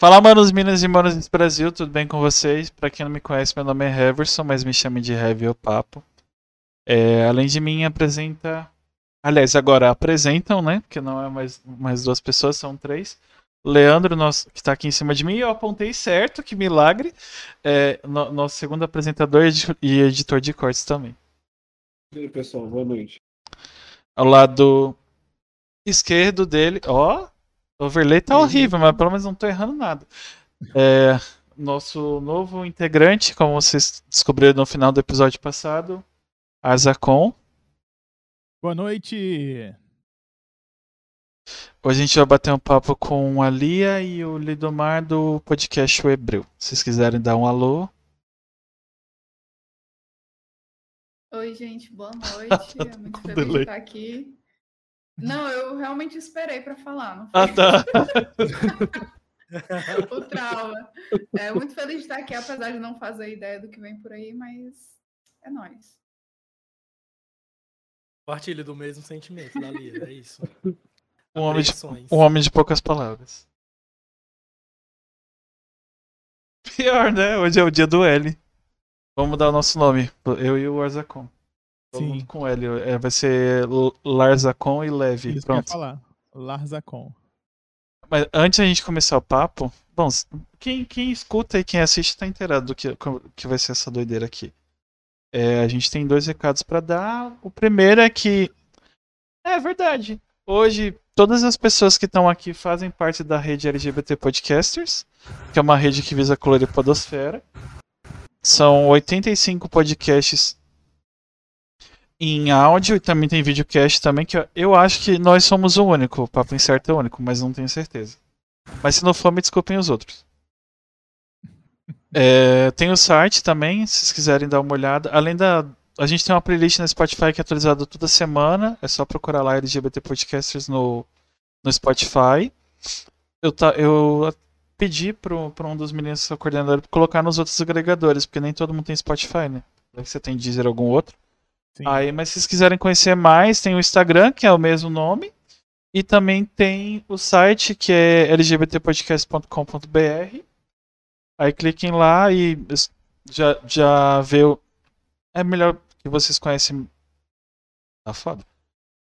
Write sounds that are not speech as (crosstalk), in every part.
Fala, manos, minas e manos do Brasil, tudo bem com vocês? Pra quem não me conhece, meu nome é Heverson, mas me chame de Heavy o Papo. É, além de mim, apresenta. Aliás, agora apresentam, né? Porque não é mais, mais duas pessoas, são três. Leandro, nosso, que está aqui em cima de mim, eu apontei certo, que milagre. É, no, nosso segundo apresentador e editor de cortes também. E aí, pessoal, boa noite. Ao lado esquerdo dele, ó, overlay tá horrível, mas pelo menos não tô errando nada. É, nosso novo integrante, como vocês descobriram no final do episódio passado, Azacon. Boa noite! Hoje a gente vai bater um papo com a Lia e o Lidomar do podcast O Hebreu. Se vocês quiserem dar um alô. Oi, gente, boa noite. É (laughs) muito feliz de estar aqui. Não, eu realmente esperei para falar. Não ah, tá. (laughs) o trauma. É muito feliz de estar aqui, apesar de não fazer ideia do que vem por aí, mas é nóis. Partilho do mesmo sentimento da Lia, é isso. Um homem, de, um homem de poucas palavras. Pior, né? Hoje é o dia do L. Vamos mudar o nosso nome. Eu e o Arzacon. Sim. com L. É, vai ser Larzacon e Leve. Isso Pronto. Que eu ia falar. Larzacon. Mas antes a gente começar o papo, bom, quem, quem escuta e quem assiste tá inteirado do que, que vai ser essa doideira aqui. É, a gente tem dois recados para dar. O primeiro é que. É verdade. Hoje, todas as pessoas que estão aqui fazem parte da rede LGBT Podcasters, que é uma rede que visa colorir podosfera. São 85 podcasts em áudio e também tem videocast também, que eu acho que nós somos o único. O Papo Incerto é o único, mas não tenho certeza. Mas se não for, me desculpem os outros. É, tem o site também, se vocês quiserem dar uma olhada. Além da. A gente tem uma playlist no Spotify que é atualizada toda semana. É só procurar lá LGBT Podcasters no, no Spotify. Eu, tá, eu pedi para um dos meninos que coordenador colocar nos outros agregadores, porque nem todo mundo tem Spotify, né? Deve você tem Deezer algum outro. Sim. Aí, mas se vocês quiserem conhecer mais, tem o Instagram, que é o mesmo nome, e também tem o site, que é lgbtpodcast.com.br. Aí cliquem lá e já, já vê o... É melhor que vocês conhecem... Tá foda.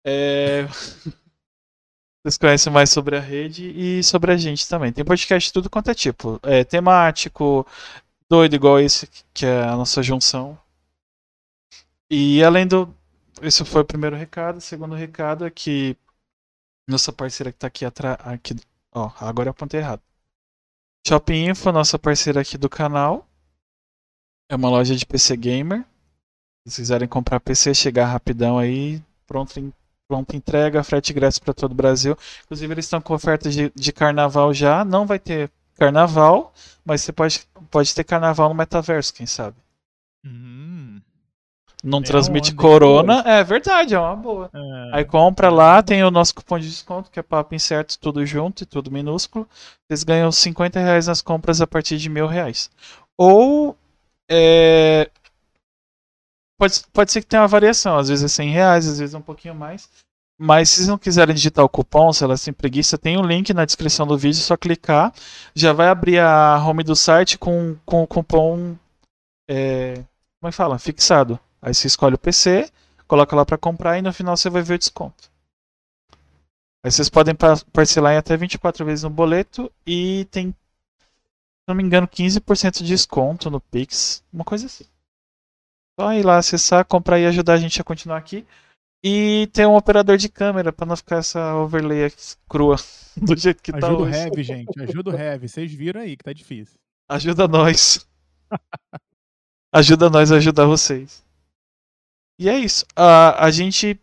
É... (laughs) vocês conhecem mais sobre a rede e sobre a gente também. Tem podcast de tudo quanto é tipo. É temático, doido igual esse, que é a nossa junção. E além do. Esse foi o primeiro recado. O segundo recado é que nossa parceira que está aqui atrás. Aqui, ó, agora eu apontei errado. Shopping Info, nossa parceira aqui do canal. É uma loja de PC Gamer. Se quiserem comprar PC, chegar rapidão aí. Pronto, pronta entrega, frete grátis para todo o Brasil. Inclusive, eles estão com ofertas de, de carnaval já. Não vai ter carnaval, mas você pode, pode ter carnaval no metaverso, quem sabe. Hum não é transmite corona, é verdade, é uma boa. É. Aí compra lá, tem o nosso cupom de desconto, que é papo incerto, tudo junto e tudo minúsculo. Vocês ganham 50 reais nas compras a partir de mil reais. Ou é, pode, pode ser que tenha uma variação, às vezes é 100 reais, às vezes é um pouquinho mais. Mas se vocês não quiserem digitar o cupom, se elas têm preguiça, tem um link na descrição do vídeo, é só clicar. Já vai abrir a home do site com, com o cupom. É, como é que fala? Fixado. Aí você escolhe o PC, coloca lá para comprar e no final você vai ver o desconto. Aí vocês podem parcelar em até 24 vezes no boleto e tem, se não me engano, 15% de desconto no Pix, uma coisa assim. Só ir lá acessar, comprar e ajudar a gente a continuar aqui. E ter um operador de câmera para não ficar essa overlay crua (laughs) do jeito que Ajuda tá Ajuda o Heavy, gente. Ajuda o Heavy. Vocês viram aí que tá difícil. Ajuda nós. (laughs) Ajuda nós a ajudar vocês. E é isso. A, a gente.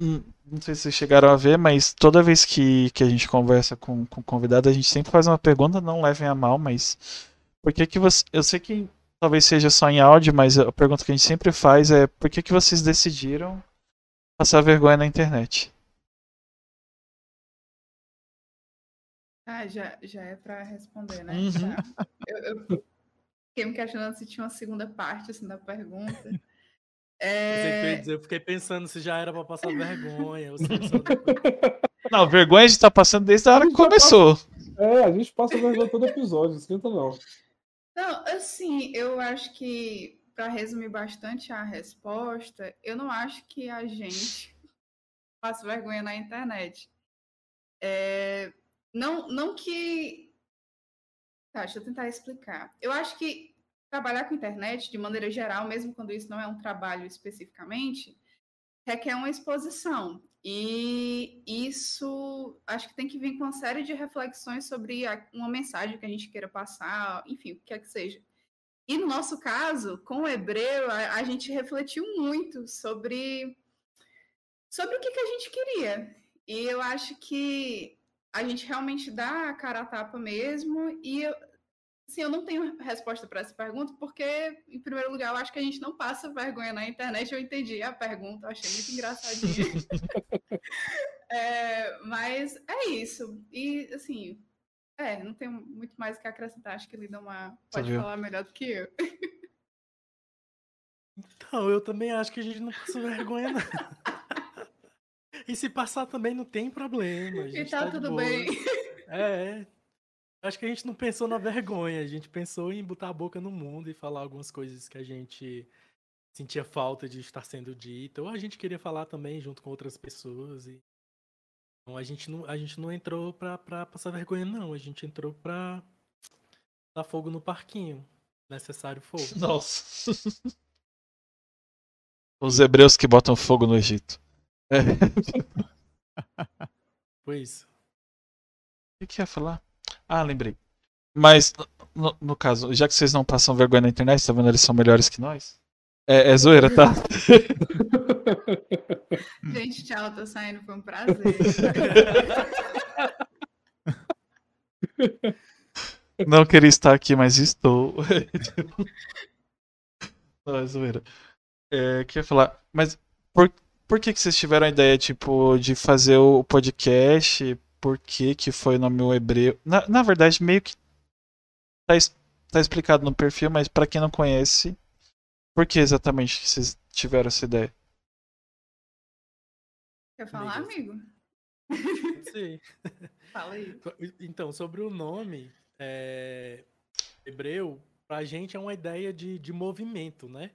Hum, não sei se vocês chegaram a ver, mas toda vez que, que a gente conversa com, com convidado, a gente sempre faz uma pergunta, não levem a mal, mas. Por que, que você. Eu sei que talvez seja só em áudio, mas a pergunta que a gente sempre faz é por que, que vocês decidiram passar vergonha na internet? Ah, já, já é para responder, né? Uhum. Eu, eu, fiquei me questionando se tinha uma segunda parte assim, da pergunta. (laughs) É... Eu fiquei pensando se já era para passar vergonha. (laughs) Não, vergonha a gente tá passando desde a hora que começou. É, a gente passa vergonha todo episódio, não esquenta não. Não, assim, eu acho que, para resumir bastante a resposta, eu não acho que a gente (laughs) passa vergonha na internet. É, não, não que. Tá, deixa eu tentar explicar. Eu acho que trabalhar com internet, de maneira geral, mesmo quando isso não é um trabalho especificamente, requer uma exposição. E isso acho que tem que vir com uma série de reflexões sobre uma mensagem que a gente queira passar, enfim, o que quer que seja. E no nosso caso, com o hebreu, a, a gente refletiu muito sobre, sobre o que, que a gente queria. E eu acho que a gente realmente dá a cara a tapa mesmo. E Sim, eu não tenho resposta para essa pergunta, porque, em primeiro lugar, eu acho que a gente não passa vergonha na internet. Eu entendi a pergunta, eu achei muito engraçadinha. (laughs) é, mas é isso. E, assim, é, não tenho muito mais o que acrescentar. Acho que uma pode falar melhor do que eu. Então, eu também acho que a gente não passa vergonha, não. (laughs) e se passar também não tem problema. e tá, tá tudo bem. É, é. Acho que a gente não pensou na vergonha, a gente pensou em botar a boca no mundo e falar algumas coisas que a gente sentia falta de estar sendo dita, ou a gente queria falar também junto com outras pessoas. E... Então a gente não, a gente não entrou pra, pra passar vergonha, não. A gente entrou pra dar fogo no parquinho. Necessário fogo. (laughs) Nossa. Os hebreus que botam fogo no Egito. É. Foi isso. O que ia falar? Ah, lembrei. Mas, no, no, caso, já que vocês não passam vergonha na internet, tá vendo? Eles são melhores que nós. É, é zoeira, tá? (laughs) Gente, tchau, tô saindo, foi um prazer. (laughs) Não queria estar aqui, mas estou. (laughs) não, é zoeira. É, queria falar, mas por, por que, que vocês tiveram a ideia, tipo, de fazer o podcast por que, que foi no meu hebreu. Na, na verdade, meio que tá, tá explicado no perfil, mas para quem não conhece, por que exatamente que vocês tiveram essa ideia? Quer falar, amigo? (laughs) Sim. (laughs) Fala aí. Então, sobre o nome, é... hebreu, pra gente é uma ideia de, de movimento, né?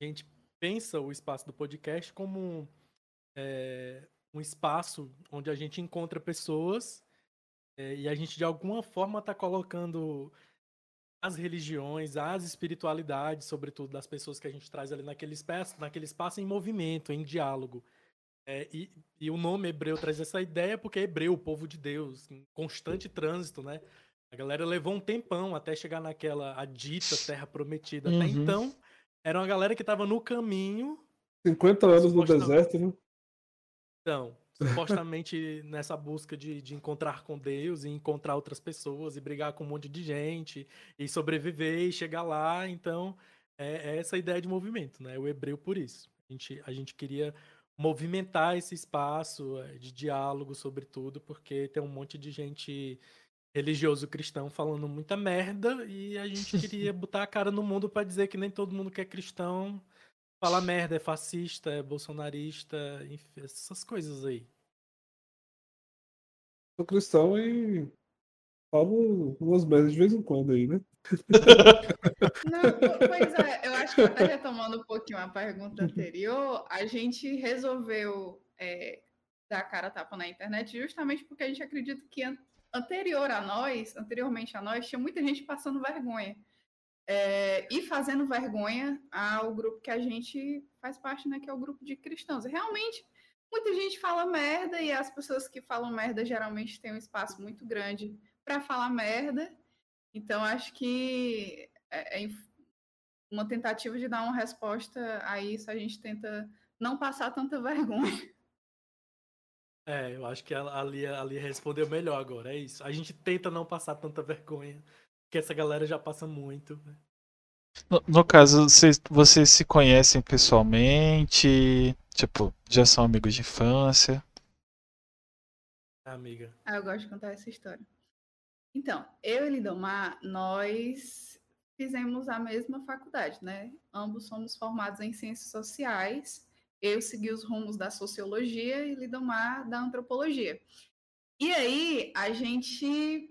A gente pensa o espaço do podcast como é, um espaço onde a gente encontra pessoas é, e a gente de alguma forma está colocando as religiões, as espiritualidades, sobretudo das pessoas que a gente traz ali naquele espaço, naquele espaço em movimento, em diálogo. É, e, e, o nome hebreu traz essa ideia porque é hebreu, o povo de Deus, em constante trânsito, né? A galera levou um tempão até chegar naquela a dita terra prometida. Uhum. Até então, era uma galera que estava no caminho. 50 anos no deserto, né? Então, supostamente nessa busca de, de encontrar com Deus e encontrar outras pessoas e brigar com um monte de gente e sobreviver e chegar lá. Então, é, é essa ideia de movimento, né? O hebreu por isso. A gente, a gente queria movimentar esse espaço é, de diálogo, sobretudo, porque tem um monte de gente religioso cristão falando muita merda e a gente queria (laughs) botar a cara no mundo para dizer que nem todo mundo que é cristão Fala merda, é fascista, é bolsonarista, enfim, essas coisas aí. Sou cristão e falo umas merdas de vez em quando aí, né? (laughs) Não, pois é, eu acho que até retomando um pouquinho a pergunta anterior, a gente resolveu é, dar cara a tapa na internet justamente porque a gente acredita que anterior a nós, anteriormente a nós, tinha muita gente passando vergonha é, e fazendo vergonha ao grupo que a gente faz parte, né, que é o grupo de cristãos. Realmente, muita gente fala merda e as pessoas que falam merda geralmente têm um espaço muito grande para falar merda. Então, acho que é, é uma tentativa de dar uma resposta a isso, a gente tenta não passar tanta (laughs) vergonha. É, eu acho que a Lia, a Lia respondeu melhor agora, é isso. A gente tenta não passar tanta vergonha que essa galera já passa muito. Né? No, no, caso, vocês, vocês se conhecem pessoalmente? Tipo, já são amigos de infância? Amiga. Ah, eu gosto de contar essa história. Então, eu e Lidomar, nós fizemos a mesma faculdade, né? Ambos somos formados em ciências sociais. Eu segui os rumos da sociologia e Lidomar da antropologia. E aí, a gente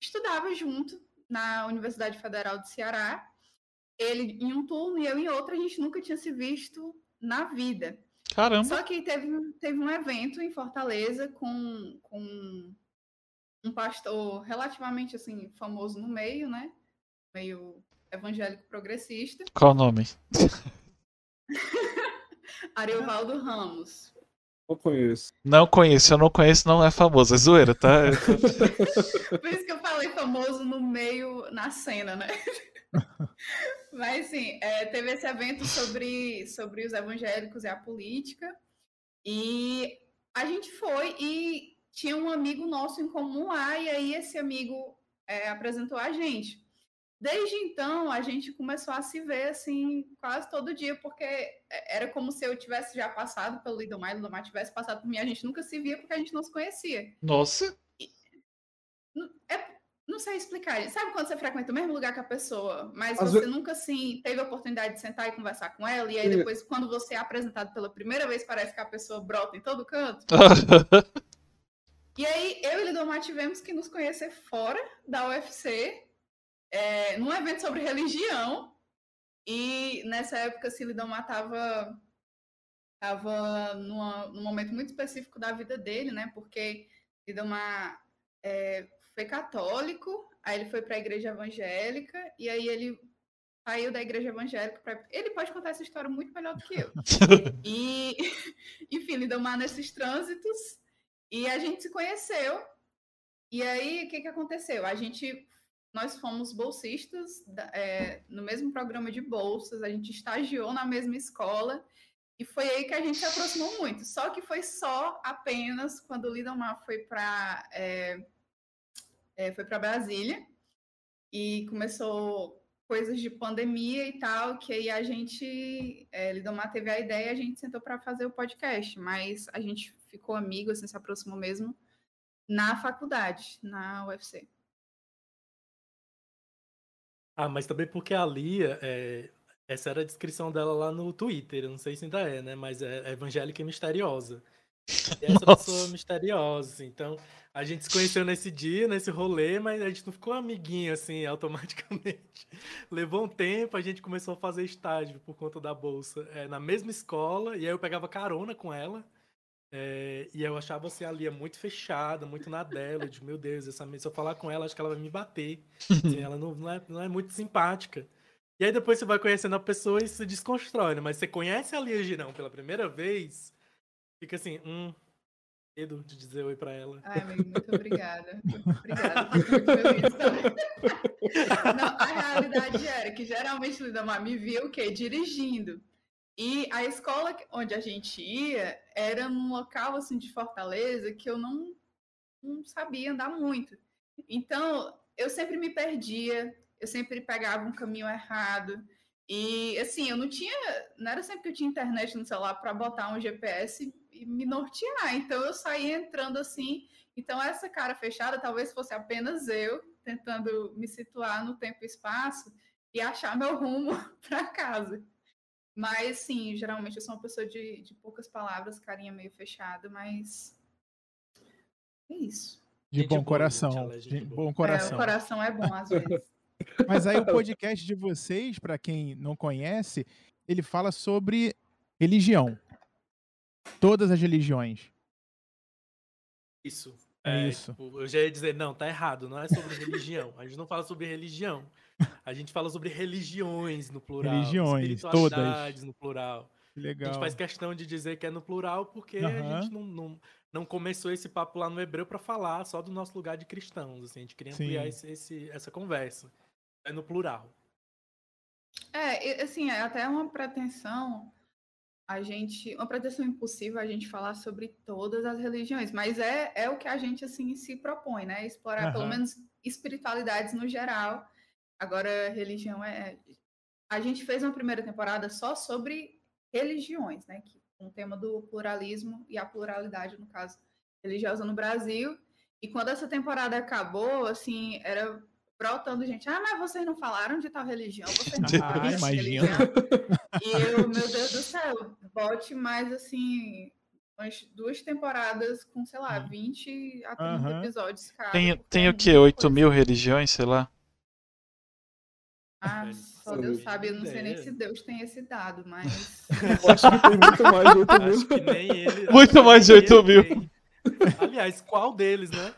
estudava junto na Universidade Federal do Ceará. Ele em um turno e eu em outro, a gente nunca tinha se visto na vida. Caramba. Só que teve, teve um evento em Fortaleza com, com um pastor relativamente assim famoso no meio, né? Meio evangélico progressista. Qual o nome? (laughs) Ariovaldo Ramos. Não conheço. Não conheço, eu não conheço, não é famoso. É zoeira, tá? (laughs) Por isso que eu falei famoso no meio, na cena, né? (laughs) Mas sim, é, teve esse evento sobre, sobre os evangélicos e a política. E a gente foi e tinha um amigo nosso em comum lá, e aí esse amigo é, apresentou a gente. Desde então, a gente começou a se ver, assim, quase todo dia, porque era como se eu tivesse já passado pelo Lidomar, e o Lidomar tivesse passado por mim, a gente nunca se via porque a gente não se conhecia. Nossa! É, não sei explicar. Sabe quando você frequenta o mesmo lugar que a pessoa, mas Às você vezes... nunca, assim, teve a oportunidade de sentar e conversar com ela, e aí depois, quando você é apresentado pela primeira vez, parece que a pessoa brota em todo canto? (laughs) e aí, eu e Lidomar tivemos que nos conhecer fora da UFC, é, num evento sobre religião. E nessa época, Silidomar estava tava numa, num momento muito específico da vida dele, né? Porque Lidomar é, foi católico, aí ele foi para a igreja evangélica, e aí ele saiu da igreja evangélica. Pra... Ele pode contar essa história muito melhor do que eu. (laughs) e, (laughs) enfim, Lidomar nesses trânsitos, e a gente se conheceu. E aí, o que, que aconteceu? A gente nós fomos bolsistas é, no mesmo programa de bolsas, a gente estagiou na mesma escola e foi aí que a gente se aproximou muito. Só que foi só apenas quando o Lidomar foi para é, é, foi para Brasília e começou coisas de pandemia e tal, que aí a gente, é, Lidomar teve a ideia, a gente sentou para fazer o podcast, mas a gente ficou amigo, assim, se aproximou mesmo na faculdade, na UFC. Ah, mas também porque a Lia, é, essa era a descrição dela lá no Twitter, eu não sei se ainda é, né? Mas é evangélica e misteriosa. E (laughs) essa Nossa. pessoa misteriosa, assim. Então, a gente se conheceu nesse dia, nesse rolê, mas a gente não ficou amiguinho, assim, (laughs) automaticamente. Levou um tempo, a gente começou a fazer estágio por conta da bolsa é, na mesma escola, e aí eu pegava carona com ela. É, e eu achava assim, a Lia muito fechada, muito na dela. Eu digo, meu Deus, essa, se eu falar com ela, acho que ela vai me bater. Assim, (laughs) ela não, não, é, não é muito simpática. E aí depois você vai conhecendo a pessoa e se desconstrói, né? Mas você conhece a Lia Girão pela primeira vez, fica assim, hum, medo de dizer oi pra ela. Ai, amigo, muito obrigada. Muito obrigada. Muito feliz Não, a realidade era que geralmente o Lidamar me via o quê? Dirigindo. E a escola onde a gente ia era num local assim de Fortaleza que eu não, não sabia andar muito. Então, eu sempre me perdia, eu sempre pegava um caminho errado. E assim, eu não tinha, não era sempre que eu tinha internet no celular para botar um GPS e me nortear. Então eu saía entrando assim. Então essa cara fechada talvez fosse apenas eu tentando me situar no tempo e espaço e achar meu rumo (laughs) para casa. Mas, sim, geralmente eu sou uma pessoa de, de poucas palavras, carinha meio fechada, mas. É isso. De bom coração. De bom coração. É, o coração é bom, às vezes. (laughs) Mas aí o podcast de vocês, para quem não conhece, ele fala sobre religião. Todas as religiões. Isso. É, é isso. Tipo, eu já ia dizer, não, tá errado, não é sobre religião. A gente não fala sobre religião. A gente fala sobre religiões no plural. Religiões, todas. no plural. Legal. A gente faz questão de dizer que é no plural porque uhum. a gente não, não, não, começou esse papo lá no hebreu para falar só do nosso lugar de cristãos. Assim, a gente queria ampliar esse, esse, essa conversa. É no plural. É, assim, é até uma pretensão a gente, uma pretensão impossível a gente falar sobre todas as religiões, mas é, é o que a gente assim se propõe, né? Explorar uhum. pelo menos espiritualidades no geral Agora, religião é. A gente fez uma primeira temporada só sobre religiões, né? Que, com o tema do pluralismo e a pluralidade, no caso, religiosa no Brasil. E quando essa temporada acabou, assim, era brotando gente. Ah, mas vocês não falaram de tal religião, vocês (laughs) não falaram ah, imagina. E eu, meu Deus do céu, bote mais assim umas duas temporadas com, sei lá, 20 a 30 Aham. episódios cada. Tem, tem é o quê? muita 8 coisa. mil religiões, sei lá? Ah, só Deus sabe, eu não sei nem se Deus tem esse dado, mas. (laughs) Eu acho que tem muito mais de 8 Acho mil. que nem ele. Muito acho mais de nem 8 ele mil. tem. Aliás, qual deles, né?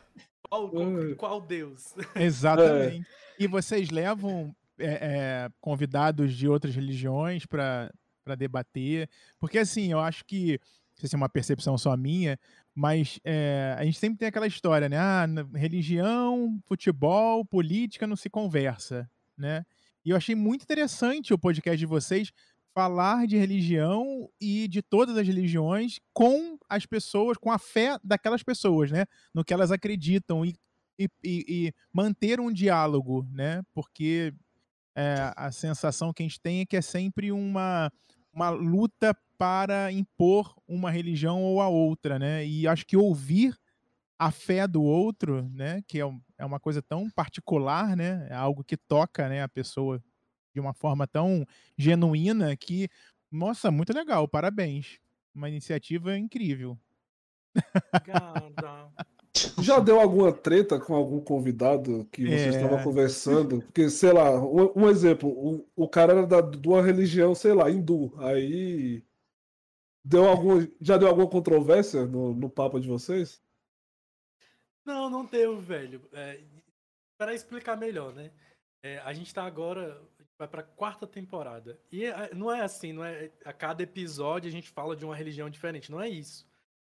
Qual, qual, É. qual Deus? (laughs) Exatamente. E vocês levam é, é, convidados de outras religiões para debater? Porque, assim, eu acho que, não sei se é uma percepção só minha, mas é, a gente sempre tem aquela história, né? Ah, religião, futebol, política não se conversa, né? Eu achei muito interessante o podcast de vocês falar de religião e de todas as religiões com as pessoas, com a fé daquelas pessoas, né? No que elas acreditam e, e, e- e manter um diálogo, né? Porque é, a sensação que a gente tem é que é sempre uma, uma luta para impor uma religião ou a outra, né? E acho que ouvir a fé do outro, né? Que é, um- é uma coisa tão particular, né? É algo que toca, né? A pessoa de uma forma tão genuína que, nossa, muito legal, parabéns. Uma iniciativa incrível. (laughs) Já deu alguma treta com algum convidado que você É. estava conversando? Porque, sei lá, um, um exemplo, o, o cara era da, de uma religião, sei lá, hindu. Aí deu algum, já deu alguma controvérsia no, no papo de vocês? Não, não deu, velho. É, para explicar melhor, né? É, a gente tá agora, vai pra quarta temporada. E é, não é assim, não é a cada episódio a gente fala de uma religião diferente, não é isso.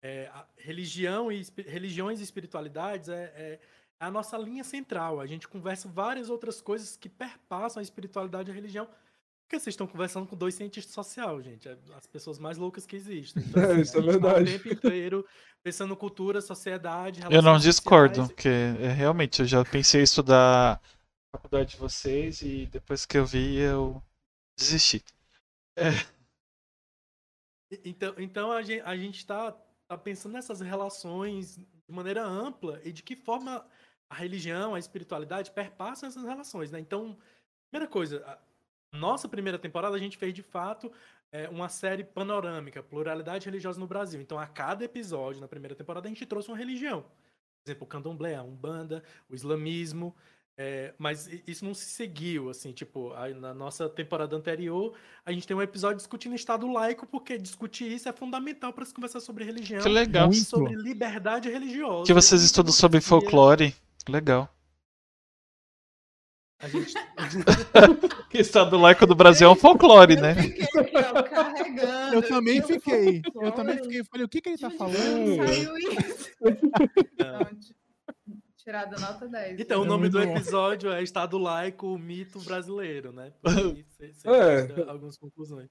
É, religião e religiões e espiritualidades é, é a nossa linha central. A gente conversa várias outras coisas que perpassam a espiritualidade e a religião. Porque vocês estão conversando com dois cientistas sociais, gente. é As pessoas mais loucas que existem. (laughs) Então, É, assim, isso é a gente tá verdade. O tempo inteiro pensando cultura, sociedade, Eu não discordo, sociais. porque é, realmente eu já pensei em estudar a faculdade de vocês e depois que eu vi eu desisti. E- Então, então a gente, a gente tá, tá pensando nessas relações de maneira ampla e de que forma a religião, a espiritualidade perpassam essas relações, né? Então, primeira coisa, a nossa primeira temporada a gente fez de fato é, uma série panorâmica, pluralidade religiosa no Brasil. Então, a cada episódio na primeira temporada a gente trouxe uma religião. Por exemplo, o candomblé, a umbanda, o islamismo. é, mas isso não se seguiu, assim, tipo, na nossa temporada anterior a gente tem um episódio discutindo Estado laico, porque discutir isso é fundamental para se conversar sobre religião Que legal. E sobre liberdade religiosa. Que vocês e estudam sobre folclore. Legal. A gente... (laughs) Que estado laico do Brasil é um folclore, Eu né? fiquei carregando. Eu também o fiquei. Eu folclore. também fiquei. Falei, o que, que ele tá De falando? saiu isso? Não. Não, ti- Tirado nota 10. Então, o É nome do episódio é Estado Laico, o mito brasileiro, né? (laughs) Por aí Você você É. algumas conclusões.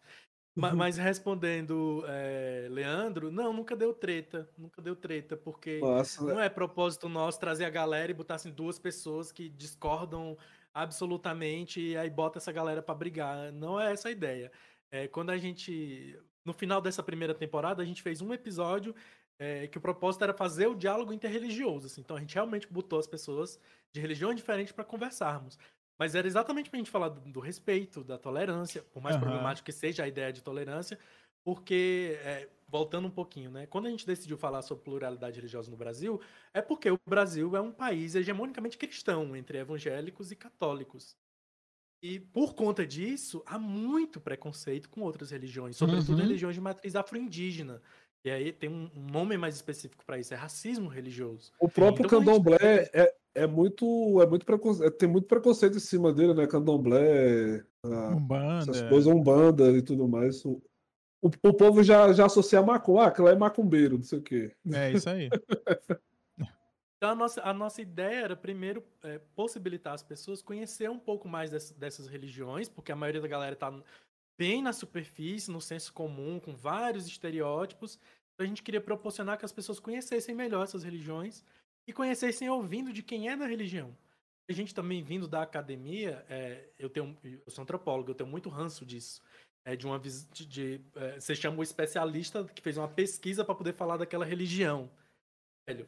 Ma- Mas, respondendo, é, Leandro, não, nunca deu treta. Nunca deu treta, porque Nossa, não é propósito nosso trazer a galera e botar assim, duas pessoas que discordam absolutamente e aí bota essa galera pra brigar. Não é essa a ideia. É, quando a gente. No final dessa primeira temporada, a gente fez um episódio é, que o propósito era fazer o diálogo interreligioso. assim. Então a gente realmente botou as pessoas de religiões diferentes para conversarmos. Mas era exatamente pra gente falar do, do respeito, da tolerância, por mais Aham. problemático que seja a ideia de tolerância, porque, é, voltando um pouquinho, né? Quando a gente decidiu falar sobre pluralidade religiosa no Brasil, é porque o Brasil é um país hegemonicamente cristão, entre evangélicos e católicos. E por conta disso, há muito preconceito com outras religiões, sobretudo Uhum. religiões de matriz afro-indígena. E aí tem um nome mais específico para isso, é racismo religioso. o próprio Então, a gente- candomblé é, é muito, é muito preconceito, tem muito preconceito em cima dele, né? Candomblé, ah, Umbanda. essas coisas, umbanda e tudo mais. O, o, povo já, já associa macumba, ah, aquilo é macumbeiro, não sei o quê. É isso aí. (laughs) Então a nossa, a nossa ideia era primeiro é, possibilitar as pessoas conhecer um pouco mais dess- dessas religiões, porque a maioria da galera está bem na superfície, no senso comum, com vários estereótipos. Então a gente queria proporcionar que as pessoas conhecessem melhor essas religiões e conhecessem ouvindo de quem é da religião. A gente também vindo da academia, é, eu tenho, eu sou antropólogo, eu tenho muito ranço disso. É de uma de, de, é, você chama o especialista que fez uma pesquisa para poder falar daquela religião. Velho,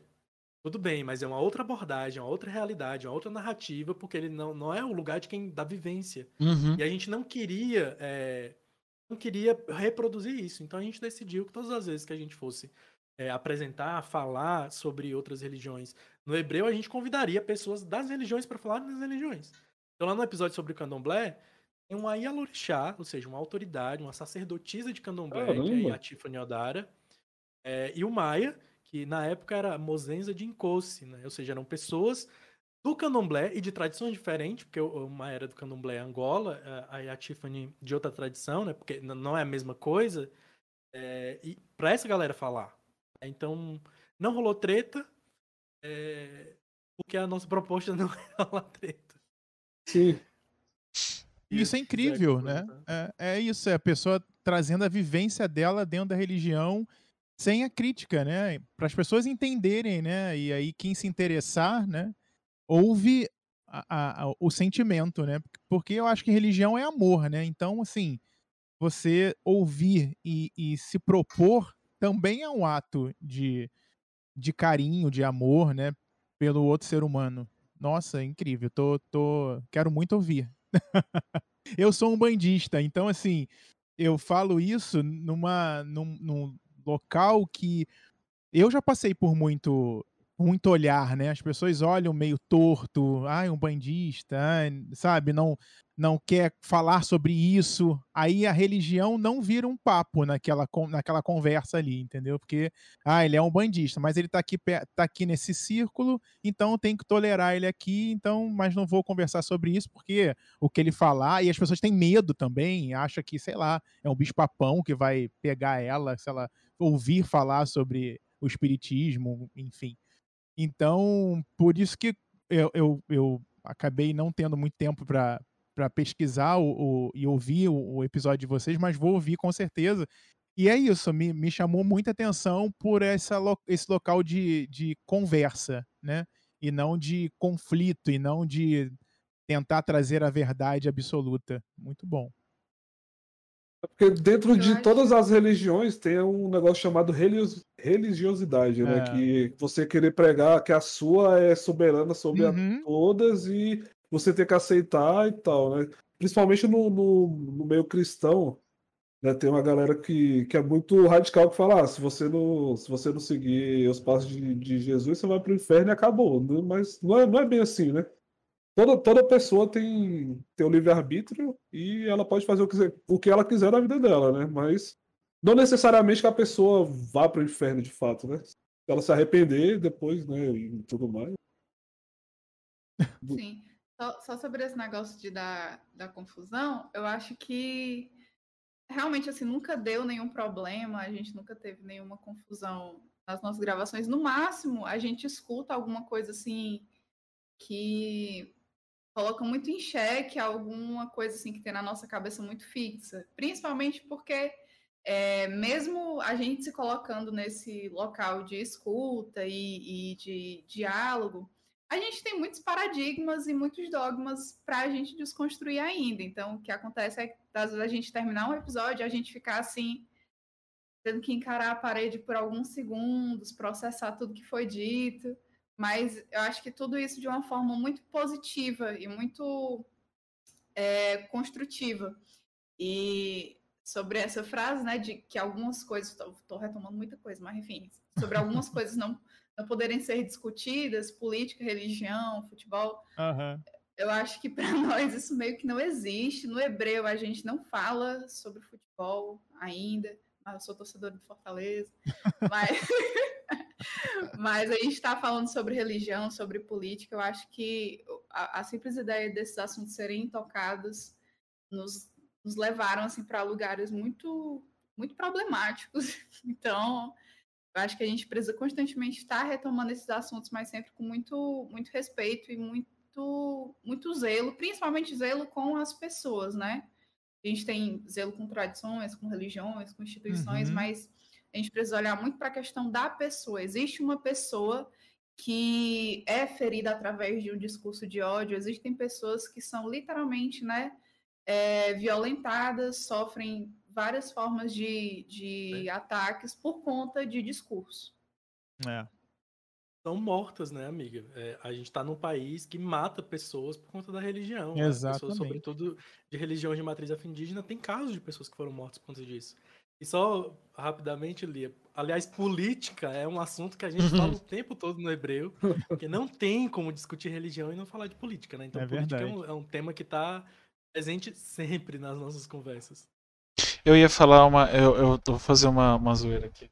tudo bem, mas é uma outra abordagem, uma outra realidade, uma outra narrativa, porque ele não, não é o lugar de quem dá vivência. Uhum. E a gente não queria é, não queria reproduzir isso. Então a gente decidiu que todas as vezes que a gente fosse é, apresentar, falar sobre outras religiões. No hebreu, a gente convidaria pessoas das religiões para falar das religiões. Então, lá no episódio sobre o candomblé, tem uma Yalorixá, ou seja, uma autoridade, uma sacerdotisa de candomblé, Caramba. que é a Tiffany Odara, é, e o Maia, que na época era Mozenza de Incoce, né? ou seja, eram pessoas do candomblé e de tradições diferentes, porque uma era do candomblé Angola, aí a Tiffany de outra tradição, né? Porque não é a mesma coisa. É, e para essa galera falar. Então, não rolou treta, é, porque a nossa proposta (laughs) não é rolar treta. Sim. Isso é incrível, né? É, é isso, é a pessoa trazendo a vivência dela dentro da religião sem a crítica, né? Para as pessoas entenderem, né? E aí quem se interessar, né? Ouve a, a, o sentimento, né? Porque eu acho que religião é amor, né? Então, assim, você ouvir e, e se propor também é um ato de, de carinho, de amor, né? Pelo outro ser humano. Nossa, é incrível. Tô, tô, quero muito ouvir. (laughs) eu sou um bandista, então assim, eu falo isso numa, num, num local que eu já passei por muito muito olhar, né? As pessoas olham meio torto, ai, um bandista, ai, sabe? Não não quer falar sobre isso. Aí a religião não vira um papo naquela, naquela conversa ali, entendeu? Porque ah, ele é um bandista, mas ele tá aqui tá aqui nesse círculo, então tem que tolerar ele aqui, então, mas não vou conversar sobre isso porque o que ele falar e as pessoas têm medo também, acha que, sei lá, é um bicho-papão que vai pegar ela, se ela ouvir falar sobre o espiritismo, enfim. Então, por isso que eu, eu, eu acabei não tendo muito tempo para pesquisar o, o, e ouvir o, o, episódio de vocês, mas vou ouvir com certeza. E é isso, me, me chamou muita atenção por essa, esse local de, de conversa, né? E não de conflito, e não de tentar trazer a verdade absoluta. Muito bom. É porque dentro de todas as religiões tem um negócio chamado religiosidade, né? é. né? Que você querer pregar que a sua é soberana sobre uhum. todas e você ter que aceitar e tal, né? Principalmente no, no, no meio cristão, né? Tem uma galera que, que é muito radical que fala: ah, se você não, se você não seguir os passos de, de Jesus, você vai pro inferno e acabou. Né? Mas não é, não é bem assim, né? Toda, toda pessoa tem, tem o livre-arbítrio e ela pode fazer o que, o que ela quiser na vida dela, né? Mas não necessariamente que a pessoa vá para o inferno de fato, né? Ela se arrepender depois, né? E tudo mais. Sim. Só, só sobre esse negócio de dar, da confusão, eu acho que realmente assim nunca deu nenhum problema, a gente nunca teve nenhuma confusão nas nossas gravações. No máximo, a gente escuta alguma coisa assim que colocam muito em xeque alguma coisa assim que tem na nossa cabeça muito fixa, principalmente porque é, mesmo a gente se colocando nesse local de escuta e, e de diálogo, a gente tem muitos paradigmas e muitos dogmas para a gente desconstruir ainda. Então, o que acontece é que às vezes a gente terminar um episódio, a gente ficar assim, tendo que encarar a parede por alguns segundos, processar tudo que foi dito. Mas eu acho que tudo isso de uma forma muito positiva e muito é, construtiva. E sobre essa frase, né, de que algumas coisas, estou retomando muita coisa, mas enfim, sobre algumas (laughs) coisas não, não poderem ser discutidas, política, religião, futebol, uhum. eu acho que para (laughs) nós isso meio que não existe. No hebreu a gente não fala sobre futebol ainda, mas eu sou torcedor do Fortaleza, (laughs) mas Mas a gente está falando sobre religião, sobre política. Eu acho que a, a simples ideia desses assuntos serem tocados nos, nos levaram assim para lugares muito muito problemáticos. (laughs) Então, eu acho que a gente precisa constantemente estar retomando esses assuntos, mas sempre com muito muito respeito e muito muito zelo, principalmente zelo com as pessoas, né? A gente tem zelo com tradições, com religiões, com instituições, uhum. mas a gente precisa olhar muito para a questão da pessoa. Existe uma pessoa que é ferida através de um discurso de ódio, existem pessoas que são literalmente né, é, violentadas, sofrem várias formas de, de é. ataques por conta de discurso. É. São mortas, né, amiga? É, a gente está num país que mata pessoas por conta da religião. Exatamente. Né? Pessoas, sobretudo de religiões de matriz afro-indígena, tem casos de pessoas que foram mortas por conta disso. E só rapidamente, Lia. Aliás, política é um assunto que a gente fala (laughs) o tempo todo no hebreu, porque não tem como discutir religião e não falar de política, né? Então, É política é um, é um tema que está presente sempre nas nossas conversas. Eu ia falar uma. Eu, eu vou fazer uma, uma zoeira aqui.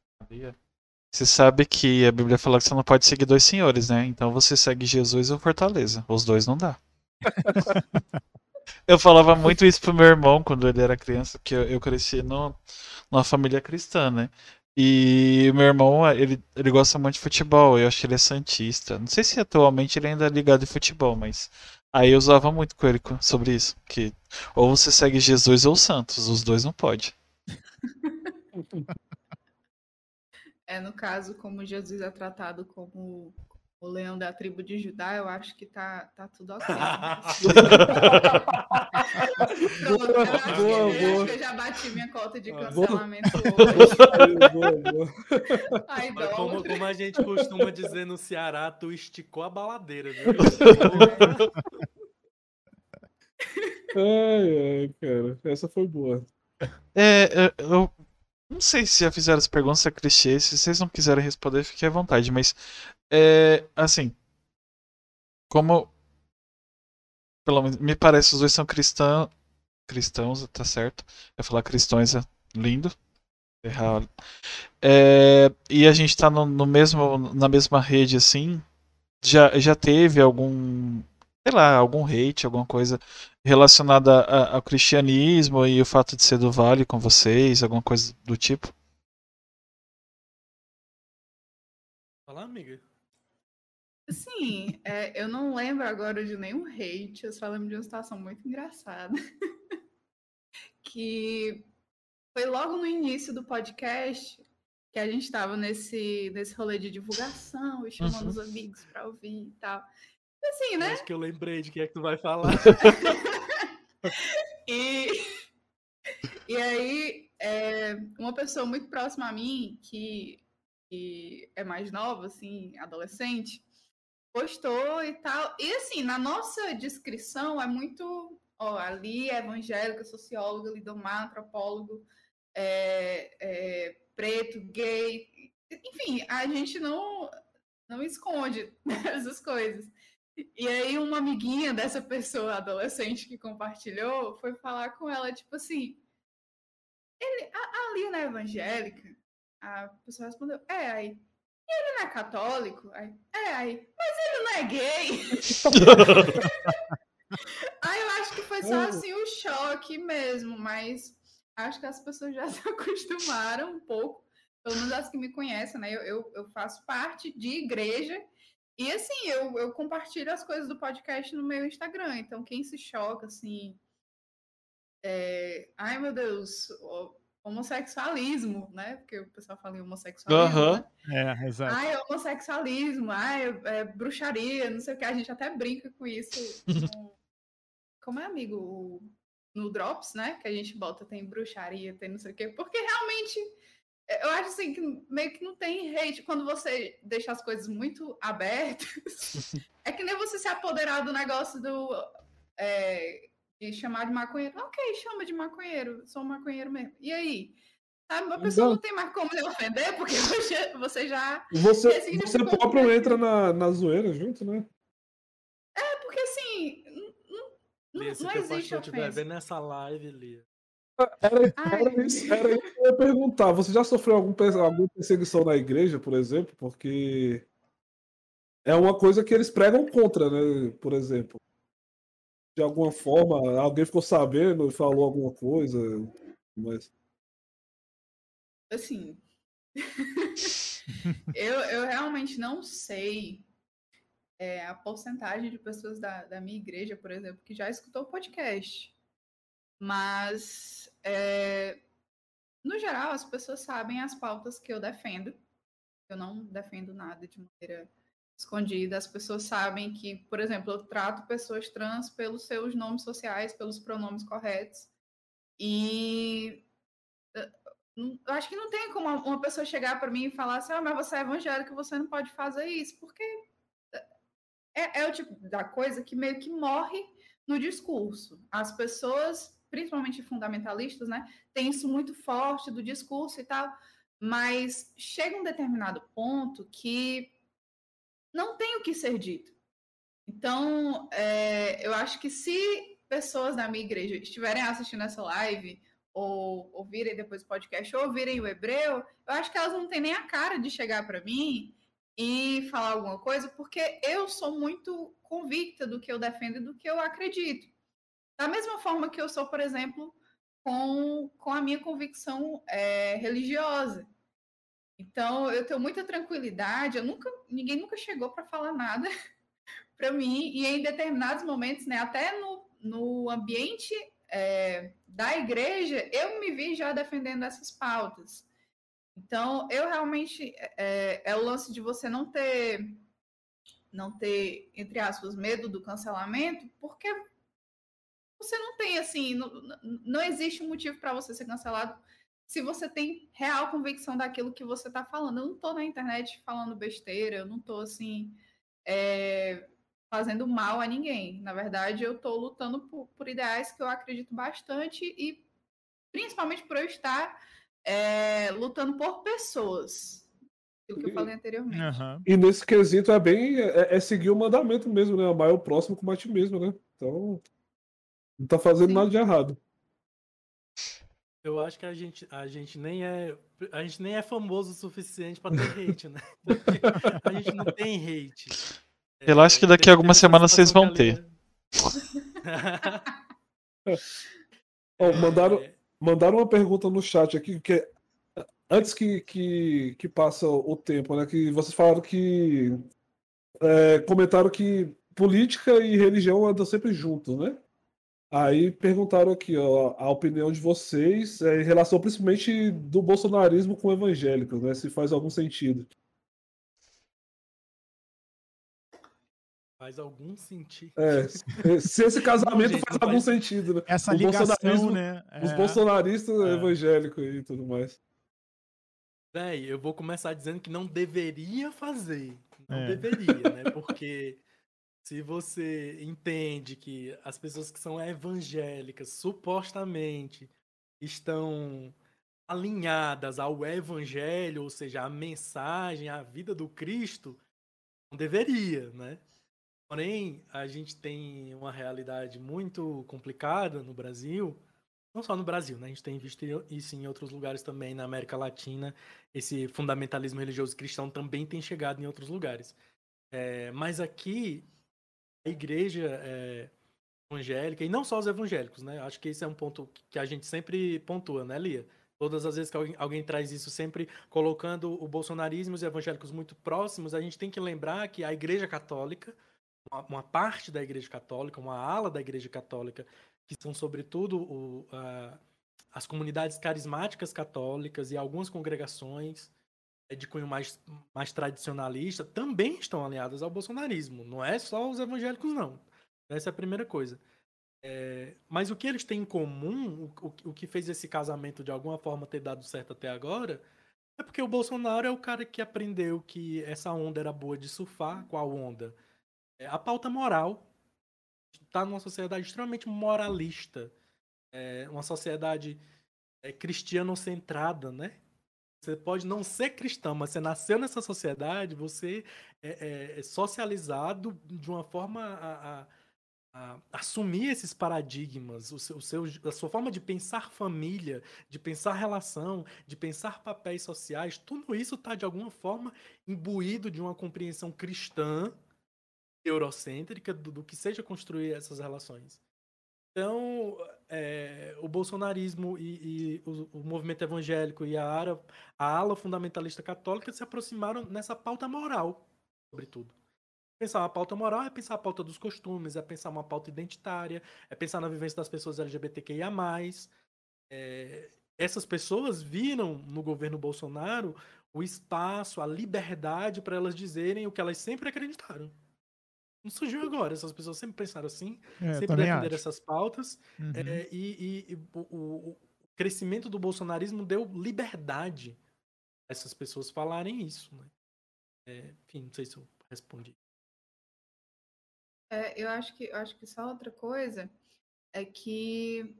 Você sabe que a Bíblia fala que você não pode seguir dois senhores, né? Então você segue Jesus ou Fortaleza. Os dois não dá. (laughs) eu falava muito isso pro meu irmão quando ele era criança, porque eu, eu cresci no, numa família cristã, né? E meu irmão, ele, ele gosta muito de futebol, eu acho que ele é santista. Não sei se atualmente ele ainda é ligado em futebol, mas aí eu usava muito com ele sobre isso, que ou você segue Jesus ou Santos, os dois não pode. (laughs) É, no caso, como Jesus é tratado como o leão da tribo de Judá, eu acho que tá, tá tudo ok. (laughs) Pronto, eu acho, que, Boa, eu acho boa. que eu já bati minha cota de Boa. cancelamento hoje. boa, boa. Ai, como, como a gente costuma dizer no Ceará, tu esticou a baladeira, viu? Ai, ai, cara. Essa foi boa. É, é, eu não sei se já fizeram essa pergunta, se é clichê, se vocês não quiserem responder, fiquem à vontade, mas é, assim, como pelo menos me parece os dois são cristãos, cristãos, tá certo? Eu ia falar cristões é lindo. Errar. É, e a gente tá no, no mesmo, na mesma rede assim. Já, já teve algum, sei lá, algum hate, alguma coisa relacionada a- ao cristianismo e o fato de ser do Vale com vocês, alguma coisa do tipo? Fala, amiga. Sim, é, eu não lembro agora de nenhum hate, eu só lembro de uma situação muito engraçada. (laughs) que foi logo no início do podcast que a gente estava nesse, nesse rolê de divulgação e chamando Uhum. os amigos para ouvir e tal. E assim, né? Acho que eu lembrei de quem é que tu vai falar. (laughs) E, e aí, é, uma pessoa muito próxima a mim, que, que é mais nova, assim, adolescente, postou e tal. E assim, na nossa descrição é muito. Ó, ali é evangélica, socióloga, lidomar, antropólogo, é, é, preto, gay. Enfim, a gente não, não esconde (laughs) essas coisas. E aí, uma amiguinha dessa pessoa adolescente que compartilhou foi falar com ela, tipo assim. Ele, a, ali na evangélica, a pessoa respondeu: É, aí. E ele não é católico? Aí, é, aí. Mas ele não é gay? (laughs) aí eu acho que foi só assim o choque mesmo, mas acho que as pessoas já (laughs) se acostumaram um pouco. Pelo menos as que me conhecem, né? Eu, eu, eu faço parte de igreja. E assim, eu, eu compartilho as coisas do podcast no meu Instagram. Então, quem se choca, assim. é, Ai, meu Deus, homossexualismo, né? Porque o pessoal fala em homossexualismo. Aham. né? É, exato. Ai, homossexualismo, ai, é bruxaria, não sei o que. A gente até brinca com isso. com- Como é, amigo? O- No Drops, né? Que a gente bota, tem bruxaria, tem não sei o quê. Porque realmente, é, eu acho assim, que meio que não tem hate. Quando você deixa as coisas muito abertas, (laughs) é que nem você se apoderar do negócio do... é, de chamar de maconheiro. Ok, chama de maconheiro, sou um maconheiro mesmo. E aí? Sabe, a pessoa Não. não tem mais como lhe ofender, porque (laughs) você, você já Você, você próprio entra na, na zoeira junto, né? É porque assim, não, não teu existe pastor estiver ofensa. vendo essa live, Lia. Era, era, isso, era isso que eu ia perguntar. Você já sofreu algum, alguma perseguição na igreja, por exemplo? Porque é uma coisa que eles pregam contra, né? Por exemplo. De alguma forma, alguém ficou sabendo e falou alguma coisa. Mas... Assim, (laughs) eu, eu realmente não sei é, a porcentagem de pessoas da, da minha igreja, por exemplo, que já escutou o podcast. Mas, é, no geral, as pessoas sabem as pautas que eu defendo. Eu não defendo nada de maneira escondida. As pessoas sabem que, por exemplo, eu trato pessoas trans pelos seus nomes sociais, pelos pronomes corretos. E eh, eu acho que não tem como uma pessoa chegar para mim e falar assim: ah, mas você é evangélico, você não pode fazer isso, porque é, é o tipo da coisa que meio que morre no discurso. As pessoas principalmente fundamentalistas, né, tem isso muito forte do discurso e tal, mas chega um determinado ponto que não tem o que ser dito. Então, é, eu acho que se pessoas da minha igreja estiverem assistindo essa live, ou ouvirem depois o podcast, ou ouvirem o hebreu, eu acho que elas não têm nem a cara de chegar para mim e falar alguma coisa, porque eu sou muito convicta do que eu defendo e do que eu acredito. Da mesma forma que eu sou, por exemplo, com, com a minha convicção é, religiosa. Então, eu tenho muita tranquilidade, eu nunca, ninguém nunca chegou para falar nada (laughs) para mim, e em determinados momentos, né, até no, no ambiente é, da igreja, eu me vi já defendendo essas pautas. Então, eu realmente é, é, o lance de você não ter, não ter, entre aspas, medo do cancelamento, porque você não tem assim, não, não existe um motivo para você ser cancelado se você tem real convicção daquilo que você está falando. Eu não estou na internet falando besteira, eu não estou assim. É, fazendo mal a ninguém. Na verdade, eu estou lutando por, por, ideais que eu acredito bastante e principalmente por eu estar é, lutando por pessoas. Aquilo que eu falei anteriormente. Uhum. E nesse quesito é bem. É, é, seguir o mandamento mesmo, né? Amar o próximo como a ti mesmo, né? Então. Não tá fazendo Sim. nada de errado. Eu acho que a gente, a gente nem é. A gente nem é famoso o suficiente para ter (laughs) hate, né? (laughs) a gente não tem hate. Eu acho que daqui a algumas semanas vocês vão ter. oh, mandaram, (laughs) mandaram uma pergunta no chat aqui, que antes que, que, que passa o tempo, né? Que vocês falaram que. É, comentaram que política e religião andam sempre juntos, né? Aí perguntaram aqui, ó, a opinião de vocês é, em relação principalmente do bolsonarismo com evangélicos, né? Se faz algum sentido. Faz algum sentido. É, se esse casamento faz algum faz... sentido, né? Essa o ligação, né? É... Os bolsonaristas é. evangélicos e tudo mais. Véi, eu vou começar dizendo que não deveria fazer. Não é. deveria, né? Porque se você entende que as pessoas que são evangélicas supostamente estão alinhadas ao evangelho, ou seja, a mensagem, a vida do Cristo, não deveria, né? Porém, a gente tem uma realidade muito complicada no Brasil, não só no Brasil, né? A gente tem visto isso em outros lugares também, na América Latina. Esse fundamentalismo religioso cristão também tem chegado em outros lugares. É, mas aqui, igreja é, evangélica, e não só os evangélicos, né? Acho que esse é um ponto que a gente sempre pontua, né, Lia? Todas as vezes que alguém, alguém, traz isso, sempre colocando o bolsonarismo e os evangélicos muito próximos, a gente tem que lembrar que a Igreja Católica, uma, uma, parte da Igreja Católica, uma ala da Igreja Católica, que são sobretudo o, a, as comunidades carismáticas católicas e algumas congregações de cunho mais, mais tradicionalista, também estão alinhadas ao bolsonarismo. Não é só os evangélicos, não. Essa é a primeira coisa. É, mas o que eles têm em comum, o, o, o que fez esse casamento de alguma forma ter dado certo até agora, é porque o Bolsonaro é o cara que aprendeu que essa onda era boa de surfar. Qual onda? É, a pauta moral está numa sociedade extremamente moralista, é uma sociedade é, cristiano-centrada, né? Você pode não ser cristão, mas você nasceu nessa sociedade, você é, é, é socializado de uma forma a, a, a, assumir esses paradigmas, o seu, o seu, a sua forma de pensar família, de pensar relação, de pensar papéis sociais, tudo isso está de alguma forma imbuído de uma compreensão cristã eurocêntrica do, do que seja construir essas relações. Então, é, o bolsonarismo e, e o, o, movimento evangélico e a, ara, a ala fundamentalista católica se aproximaram nessa pauta moral, sobretudo. Pensar uma pauta moral é pensar a pauta dos costumes, é pensar uma pauta identitária, é pensar na vivência das pessoas LGBTQIA. É, essas pessoas viram no governo Bolsonaro o espaço, a liberdade para elas dizerem o que elas sempre acreditaram. Não surgiu agora, essas pessoas sempre pensaram assim, é, sempre defenderam essas pautas, uhum. é, e, e, e o, o, crescimento do bolsonarismo deu liberdade a essas pessoas falarem isso. Né? É, enfim, não sei se eu respondi. É, eu acho que eu acho que só outra coisa é que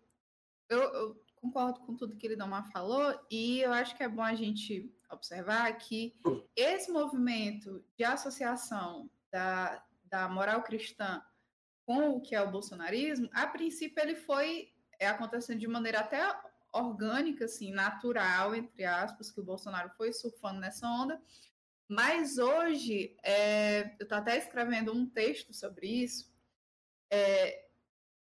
eu, eu, concordo com tudo que ele Domar falou, e eu acho que é bom a gente observar que esse movimento de associação da, da moral cristã com o que é o bolsonarismo, a princípio ele foi é, acontecendo de maneira até orgânica, assim, natural, entre aspas, que o Bolsonaro foi surfando nessa onda. Mas hoje, é, eu estou até escrevendo um texto sobre isso, é,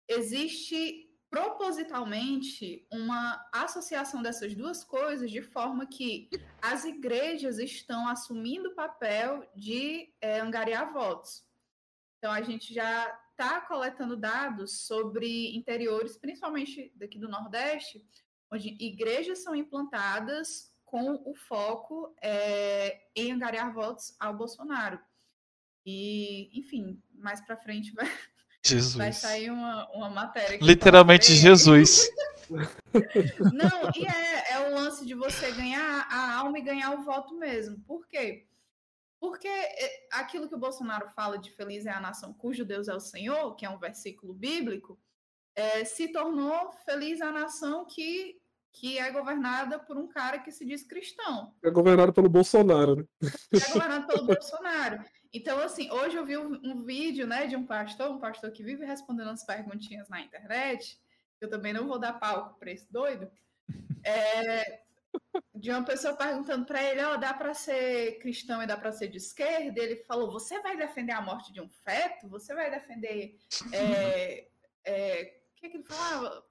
existe propositalmente uma associação dessas duas coisas de forma que as igrejas estão assumindo o papel de é, angariar votos. Então, a gente já está coletando dados sobre interiores, principalmente daqui do Nordeste, onde igrejas são implantadas com o foco é, em angariar votos ao Bolsonaro. E, enfim, mais para frente vai, Jesus. vai sair uma, uma matéria. Literalmente Jesus. Não, e é, é o lance de você ganhar a alma e ganhar o voto mesmo. Por quê? Porque é, aquilo que o Bolsonaro fala de feliz é a nação cujo Deus é o Senhor, que é um versículo bíblico, é, se tornou feliz a nação que, que é governada por um cara que se diz cristão. É governado pelo Bolsonaro, né? É governado pelo Bolsonaro. Então, assim, hoje eu vi um, um, vídeo né, de um pastor, um pastor que vive respondendo as perguntinhas na internet. Eu também não vou dar palco para esse doido. É, de uma pessoa perguntando para ele, ó, oh, dá para ser cristão e dá para ser de esquerda? Ele falou, você vai defender a morte de um feto? Você vai defender é, é, que, é que ele falava?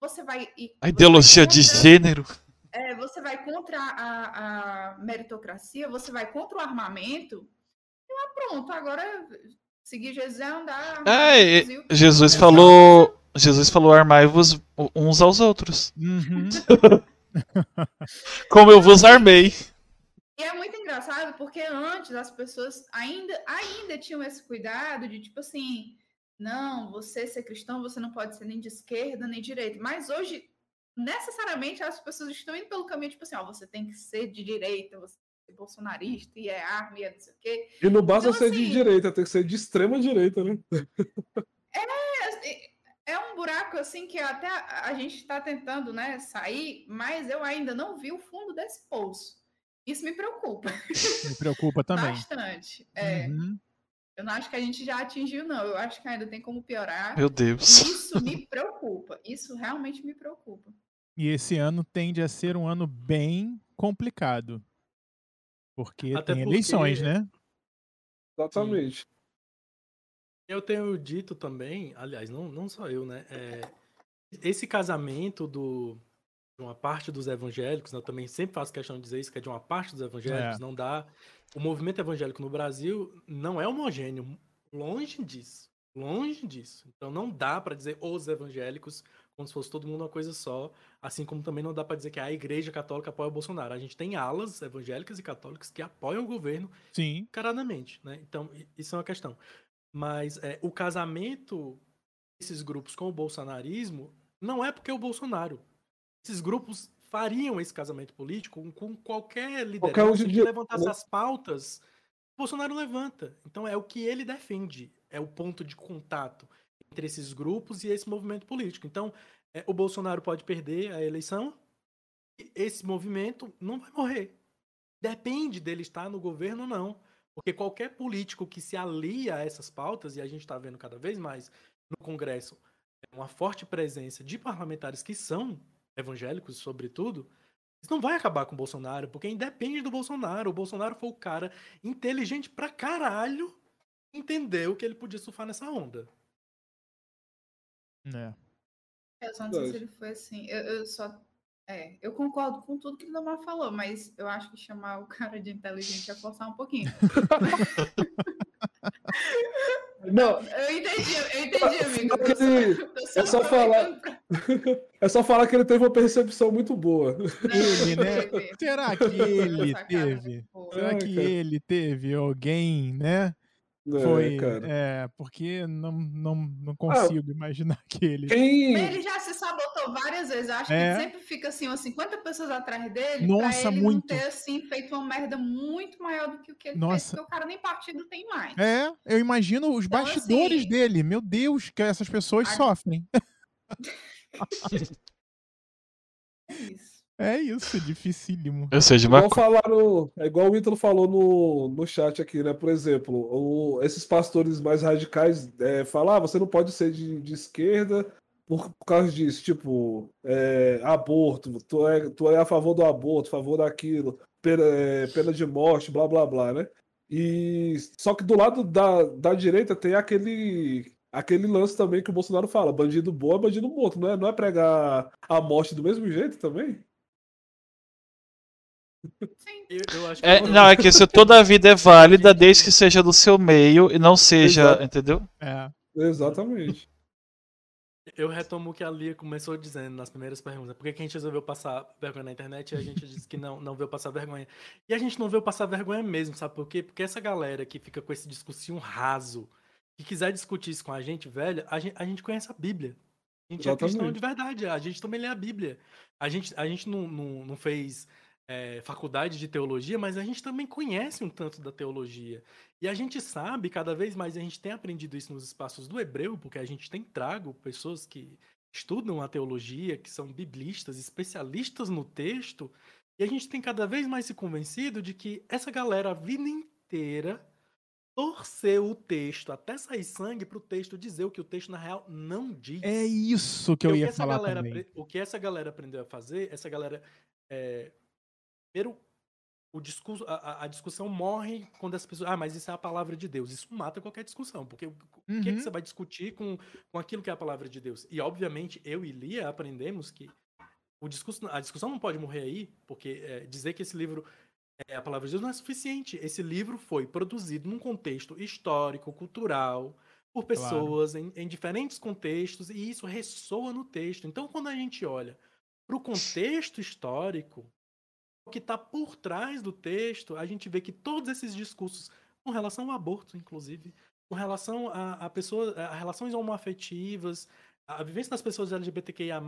Você vai. A ideologia vai contra, de gênero. É, você vai contra a, a meritocracia, você vai contra o armamento. E lá pronto, agora seguir Jesus é andar. É, Jesus falou. Jesus falou: armai-vos uns aos outros. Uhum. (laughs) (laughs) Como eu vos armei. E é muito engraçado porque antes as pessoas ainda, ainda tinham esse cuidado de tipo assim, não, você ser cristão, você não pode ser nem de esquerda nem de direita. Mas hoje, necessariamente, as pessoas estão indo pelo caminho, tipo assim, ó, você tem que ser de direita, você tem que ser bolsonarista, e é arma, e é não sei o quê. E não basta então, ser assim, de direita, tem que ser de extrema direita, né? É, é um buraco, assim, que até a gente está tentando, né, sair, mas eu ainda não vi o fundo desse poço. Isso me preocupa. Me preocupa (laughs) também. Bastante. É. Uhum. Eu não acho que a gente já atingiu, não. Eu acho que ainda tem como piorar. Meu Deus. Isso me preocupa. Isso realmente me preocupa. E esse ano tende a ser um ano bem complicado. Porque Até tem porque... eleições, né? Exatamente. Eu tenho dito também, aliás, não, não só eu, né? É, esse casamento do, de uma parte dos evangélicos, né, eu também sempre faço questão de dizer isso, que é de uma parte dos evangélicos, é. não dá o movimento evangélico no Brasil não é homogêneo, longe disso, longe disso. Então não dá para dizer os evangélicos como se fosse todo mundo uma coisa só, assim como também não dá para dizer que a Igreja Católica apoia o Bolsonaro. A gente tem alas evangélicas e católicas que apoiam o governo Sim. caradamente, né? Então isso é uma questão. Mas é, o casamento desses grupos com o bolsonarismo não é porque é o Bolsonaro. Esses grupos fariam esse casamento político com qualquer liderança qualquer que levantasse as pautas, o Bolsonaro levanta. Então é o que ele defende, é o ponto de contato entre esses grupos e esse movimento político. Então, é, o Bolsonaro pode perder a eleição, esse movimento não vai morrer. Depende dele estar no governo ou não. Porque qualquer político que se alia a essas pautas, e a gente está vendo cada vez mais no Congresso, é uma forte presença de parlamentares que são evangélicos, sobretudo, isso não vai acabar com o Bolsonaro, porque independe do Bolsonaro. O Bolsonaro foi o cara inteligente pra caralho entendeu que ele podia surfar nessa onda. É. Eu só não sei se ele foi assim. Eu, eu só. É, eu concordo com tudo que o Lamar falou, mas eu acho que chamar o cara de inteligente é forçar um pouquinho. (laughs) Não. Eu entendi, eu entendi, amigo. Ele, é só falar. (laughs) É só falar que ele teve uma percepção muito boa. Ele, né? Será que ele teve? Será que ele teve alguém, né? É, Foi, cara. é, porque não, não, não ah, consigo ah, imaginar (laughs) que ele. Quem... Ele já se sabotou várias vezes. Acho é. que sempre fica assim, umas 50 pessoas atrás dele. Nossa, pra ele muito. não ter assim, feito uma merda muito maior do que o que ele Nossa. fez, porque o cara nem partido tem mais. É, eu imagino os então, bastidores assim, dele. Meu Deus, que essas pessoas a... sofrem. É (laughs) (laughs) isso. É isso, dificílimo. Eu sei de uma Igual falaram, é igual o Ítalo falou no, no chat aqui, né? Por exemplo, o- esses pastores mais radicais é, falam, ah, você não pode ser de, de esquerda por, por causa disso, tipo, é, aborto, tu é, tu é a favor do aborto, a favor daquilo, pena, é, pena de morte, blá blá blá, né? E só que do lado da, da direita tem aquele aquele lance também que o Bolsonaro fala, bandido bom é bandido morto, não é, não é pregar a morte do mesmo jeito também? Sim. Eu, eu acho que É, não, é que se toda a vida é válida desde que seja do seu meio e não seja, Exato. entendeu? É. Exatamente. Eu retomo o que a Lia começou dizendo nas primeiras perguntas. Por que, a gente resolveu passar vergonha na internet e a gente disse que não, não veio passar vergonha? E a gente não veio passar vergonha mesmo, sabe por quê? Porque essa galera que fica com esse discursinho raso, que quiser discutir isso com a gente, velho, a gente, a gente conhece a Bíblia. A gente é cristão Exatamente. de verdade, a gente também lê a Bíblia. A gente, a gente não, não, não fez é, faculdade de teologia, mas a gente também conhece um tanto da teologia. E a gente sabe, cada vez mais, a gente tem aprendido isso nos espaços do hebreu, porque a gente tem trago pessoas que estudam a teologia, que são biblistas, especialistas no texto, e a gente tem cada vez mais se convencido de que essa galera a vida inteira torceu o texto até sair sangue para o texto dizer o que o texto na real não diz. É isso que eu ia falar galera também. O que essa galera aprendeu a fazer, essa galera. É, primeiro, o discurso, a, a- discussão morre quando as pessoas. Ah, mas isso é a palavra de Deus. Isso mata qualquer discussão. Porque o o que, que Uhum. você vai discutir com, com aquilo que é a palavra de Deus? E, obviamente, eu e Lia aprendemos que o discurso, a discussão não pode morrer aí, porque é, dizer que esse livro é a palavra de Deus não é suficiente. Esse livro foi produzido num contexto histórico, cultural, por Claro. pessoas em, em diferentes contextos, e isso ressoa no texto. Então, quando a gente olha para o contexto histórico, que está por trás do texto, a gente vê que todos esses discursos, com relação ao aborto, inclusive, com relação a, a a relações homoafetivas, a vivência das pessoas LGBTQIA+,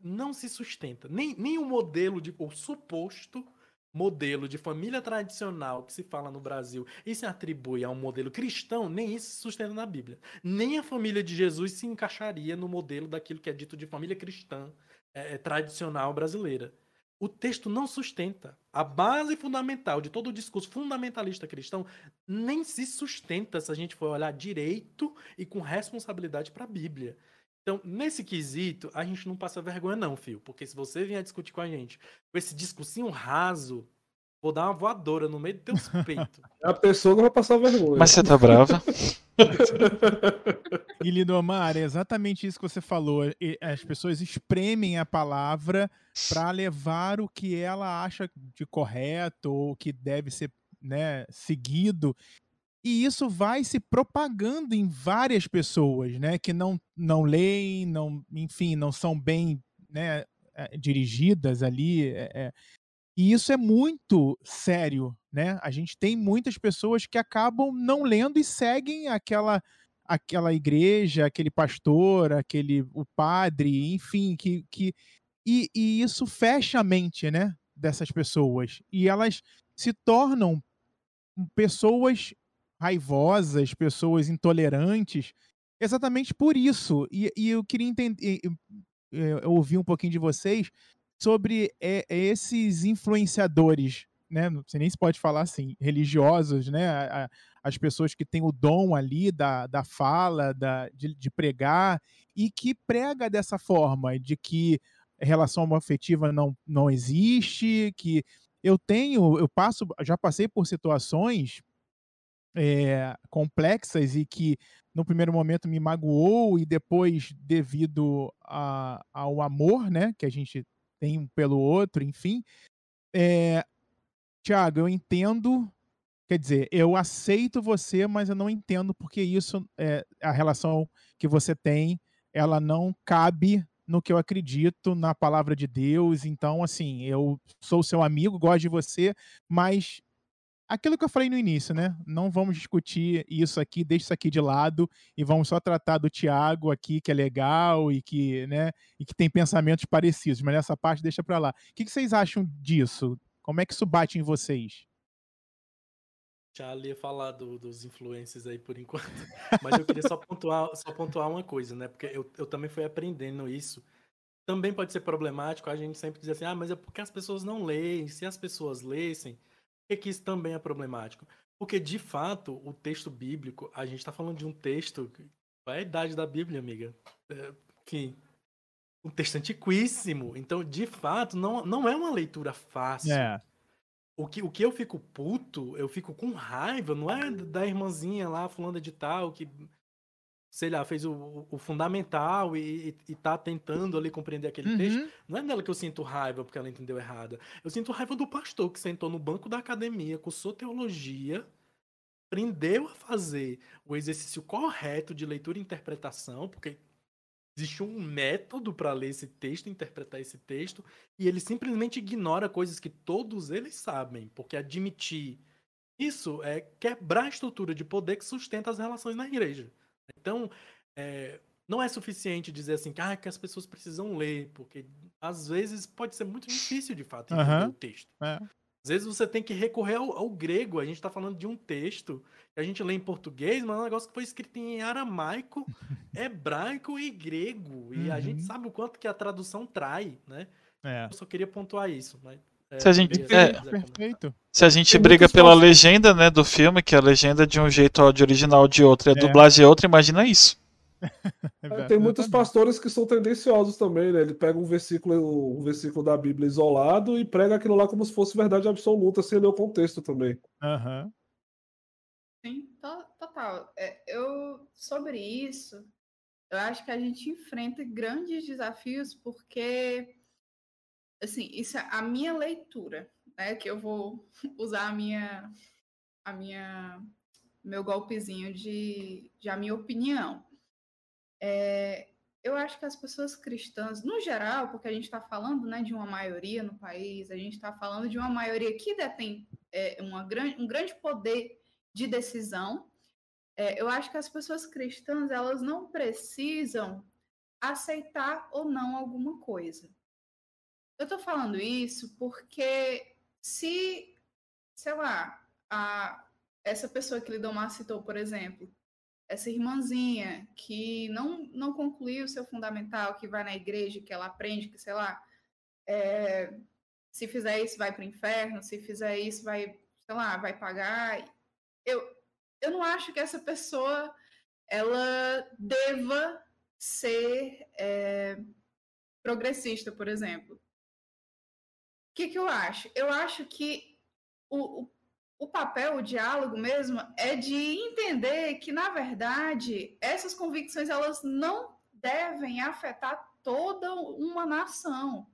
não se sustenta. Nem, nem o modelo de, o suposto modelo de família tradicional que se fala no Brasil e se atribui a um modelo cristão, nem isso se sustenta na Bíblia. Nem a família de Jesus se encaixaria no modelo daquilo que é dito de família cristã é, tradicional brasileira. O texto não sustenta. A base fundamental de todo o discurso fundamentalista cristão nem se sustenta se a gente for olhar direito e com responsabilidade para a Bíblia. Então, nesse quesito, a gente não passa vergonha, não, Fio. Porque se você vier discutir com a gente com esse discursinho raso, vou dar uma voadora no meio do teus (laughs) peitos. A pessoa não vai passar vergonha. Mas você tá brava? (laughs) E Lidomar, é exatamente isso que você falou. E As pessoas espremem a palavra para levar o que ela acha de correto ou que deve ser né, seguido. E isso vai se propagando em várias pessoas, né? Que não, não leem, não, enfim, não são bem né, eh, dirigidas ali. é, é. E isso é muito sério, né? A gente tem muitas pessoas que acabam não lendo e seguem aquela aquela igreja, aquele pastor, aquele o padre, enfim, que, que e, e isso fecha a mente, né, dessas pessoas e elas se tornam pessoas raivosas, pessoas intolerantes, exatamente por isso. E, e eu queria entender, eu, eu ouvi um pouquinho de vocês sobre é, esses influenciadores, né? Nem se pode falar assim, religiosos, né? A- a- as pessoas que têm o dom ali da, da fala, da, de, de pregar, e que prega dessa forma, de que relação homoafetiva não, não existe, que eu tenho, eu passo, já passei por situações é, complexas e que no primeiro momento me magoou e depois devido a, ao amor, né, que a gente tem um pelo outro, enfim. É, Tiago, eu entendo, quer dizer, eu aceito você, mas eu não entendo porque isso, é, a relação que você tem, ela não cabe no que eu acredito, na palavra de Deus. Então, assim, eu sou seu amigo, gosto de você, mas aquilo que eu falei no início, né? Não vamos discutir isso aqui, deixa isso aqui de lado e vamos só tratar do Tiago aqui, que é legal e que, né, e que tem pensamentos parecidos, mas nessa parte deixa para lá. O que, que vocês acham disso? Como é que isso bate em vocês? Já ia falar do- dos influencers aí por enquanto. (laughs) Mas eu queria só pontuar, só pontuar uma coisa, né? Porque eu, eu também fui aprendendo isso também pode ser problemático a gente sempre dizer assim, ah, mas é porque as pessoas não leem. Se as pessoas lessem, por que, que isso também é problemático? Porque, de fato, o texto bíblico, a gente está falando de um texto. Qual é a idade da Bíblia, amiga? É, enfim, um texto antiquíssimo. Então, de fato, não, não é uma leitura fácil. É. O que, o que eu fico puto, eu fico com raiva, não é da irmãzinha lá, fulana de tal, que sei lá, fez o, o fundamental e, e, tá tentando ali compreender aquele uhum. texto, não é dela que eu sinto raiva porque ela entendeu errado. Eu sinto raiva do pastor que sentou no banco da academia, cursou teologia, aprendeu a fazer o exercício correto de leitura e interpretação, porque existe um método para ler esse texto, interpretar esse texto, e ele simplesmente ignora coisas que todos eles sabem, porque admitir isso é quebrar a estrutura de poder que sustenta as relações na igreja. Então, é, não é suficiente dizer assim ah, que as pessoas precisam ler, porque às vezes pode ser muito difícil de fato entender uhum. o texto. É. Às vezes você tem que recorrer ao, ao grego. A gente está falando de um texto que a gente lê em português, mas é um negócio que foi escrito em aramaico, (laughs) hebraico e grego. E uhum. a gente uhum. sabe o quanto que a tradução trai, né? É. Eu só queria pontuar isso, mas se a gente, é, perfeito. Se a gente Tem briga pela legenda, né, do filme, que a legenda é de um jeito, áudio original de outro e a é. dublagem é outra, imagina isso. (laughs) É, tem muitos pastores que são tendenciosos também, né? Ele pega um versículo, um versículo da Bíblia isolado e prega aquilo lá como se fosse verdade absoluta, sem ler o contexto também. Uhum. Sim, total. É, eu sobre isso, eu acho que a gente enfrenta grandes desafios porque assim, isso é a minha leitura, né? Que eu vou (laughs) usar a minha, a minha, meu golpezinho de, de a minha opinião. É, eu acho que as pessoas cristãs, no geral, porque a gente está falando né, de uma maioria no país, a gente está falando de uma maioria que detém é, uma grande, um grande poder de decisão. É, eu acho que as pessoas cristãs elas não precisam aceitar ou não alguma coisa. Eu estou falando isso porque se, sei lá, a, essa pessoa que Lidomar citou, por exemplo, essa irmãzinha que não, não concluiu o seu fundamental, que vai na igreja, que ela aprende, que, sei lá, é, se fizer isso vai para o inferno, se fizer isso vai, sei lá, vai pagar. Eu, eu não acho que essa pessoa ela deva ser é, progressista, por exemplo que, que eu acho? Eu acho que o, o, o papel, o diálogo mesmo, é de entender que, na verdade, essas convicções elas não devem afetar toda uma nação.